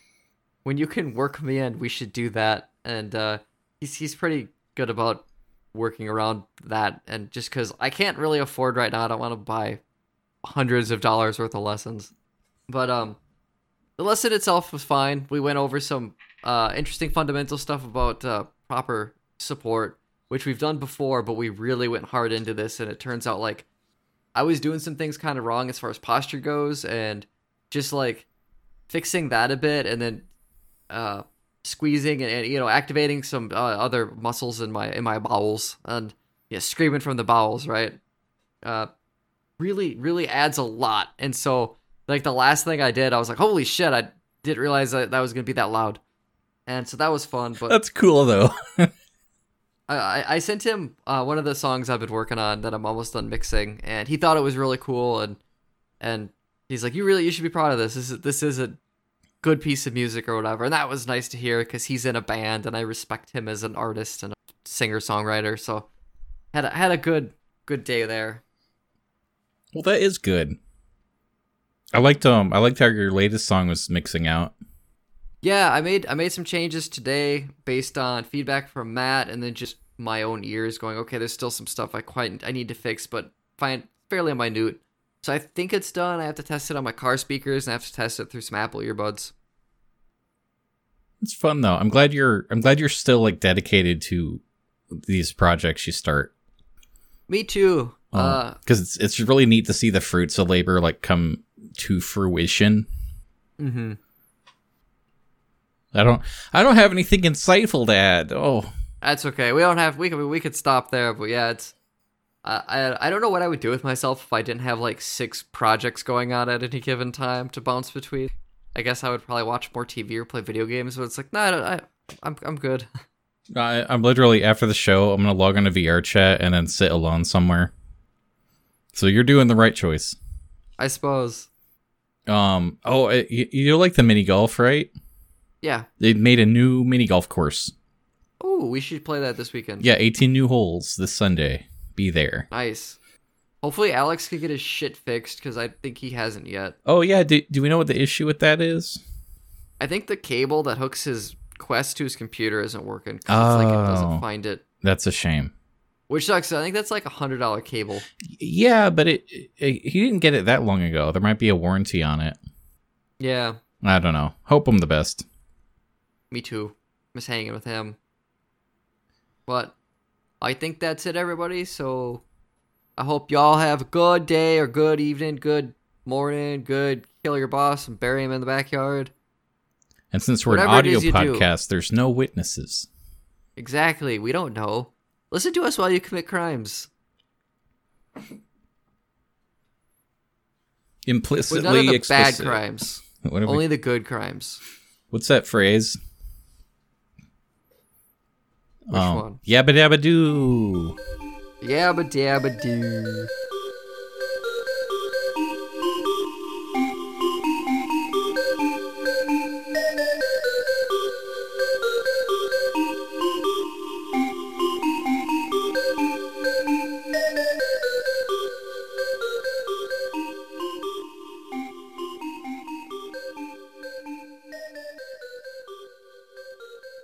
when you can work me in, we should do that. And uh, he's he's pretty good about working around that, and just because I can't really afford right now, I don't want to buy hundreds of dollars worth of lessons. But um, the lesson itself was fine. We went over some uh, interesting fundamental stuff about uh, proper support, which we've done before, but we really went hard into this, and it turns out like I was doing some things kind of wrong as far as posture goes, and just like fixing that a bit, and then uh, squeezing and, and you know activating some uh, other muscles in my in my bowels, and yeah, screaming from the bowels, right? Uh, really, really adds a lot, and so like the last thing I did, I was like, holy shit, I didn't realize that that was gonna be that loud. And so that was fun, but That's cool though. [laughs] I, I sent him uh, one of the songs I've been working on that I'm almost done mixing, and he thought it was really cool, and and he's like, "You really, you should be proud of this. This is this is a good piece of music or whatever." And that was nice to hear because he's in a band, and I respect him as an artist and a singer songwriter. So had a, had a good good day there. well, that is good. I liked um I liked how your latest song was mixing out. Yeah, I made I made some changes today based on feedback from Matt, and then just my own ears going, okay, there's still some stuff I quite I need to fix, but find fairly minute. So I think it's done. I have to test it on my car speakers, and I have to test it through some Apple earbuds. It's fun though. I'm glad you're I'm glad you're still like dedicated to these projects you start. Me too. Uh, because it's it's really neat to see the fruits of labor like come to fruition. mm-hmm. I don't I don't have anything insightful to add. Oh, That's okay. We don't have we could we could stop there, but yeah, it's. I I I don't know what I would do with myself if I didn't have like six projects going on at any given time to bounce between. I guess I would probably watch more TV or play video games, but it's like, nah, I, I I'm I'm good. [laughs] I, I'm literally after the show. I'm gonna log on to VR chat and then sit alone somewhere. So you're doing the right choice. I suppose. Um. Oh, you, you like the mini golf, right? Yeah. They made a new mini golf course. Ooh, we should play that this weekend. Yeah, 18 new holes this Sunday. Be there. Nice. Hopefully Alex can get his shit fixed because I think he hasn't yet. Oh yeah. Do, do we know what the issue with that is? I think the cable that hooks his Quest to his computer isn't working. it's like it Oh. doesn't find it, That's a shame. which sucks. I think that's like a hundred dollar cable. Yeah, but it, it he didn't get it that long ago. There might be a warranty on it. Yeah, I don't know. Hope him the best. me too. Miss hanging with him. But I think that's it, everybody. So I hope y'all have a good day or good evening, good morning, good kill your boss and bury him in the backyard. And since we're Whatever an audio you do. podcast, there's no witnesses. Exactly. We don't know. Listen to us while you commit crimes. But none of Implicitly the explicit. bad crimes. Are we- Only the good crimes. what's that phrase? Which um, one? Yabba dabba doo. Yabba dabba doo.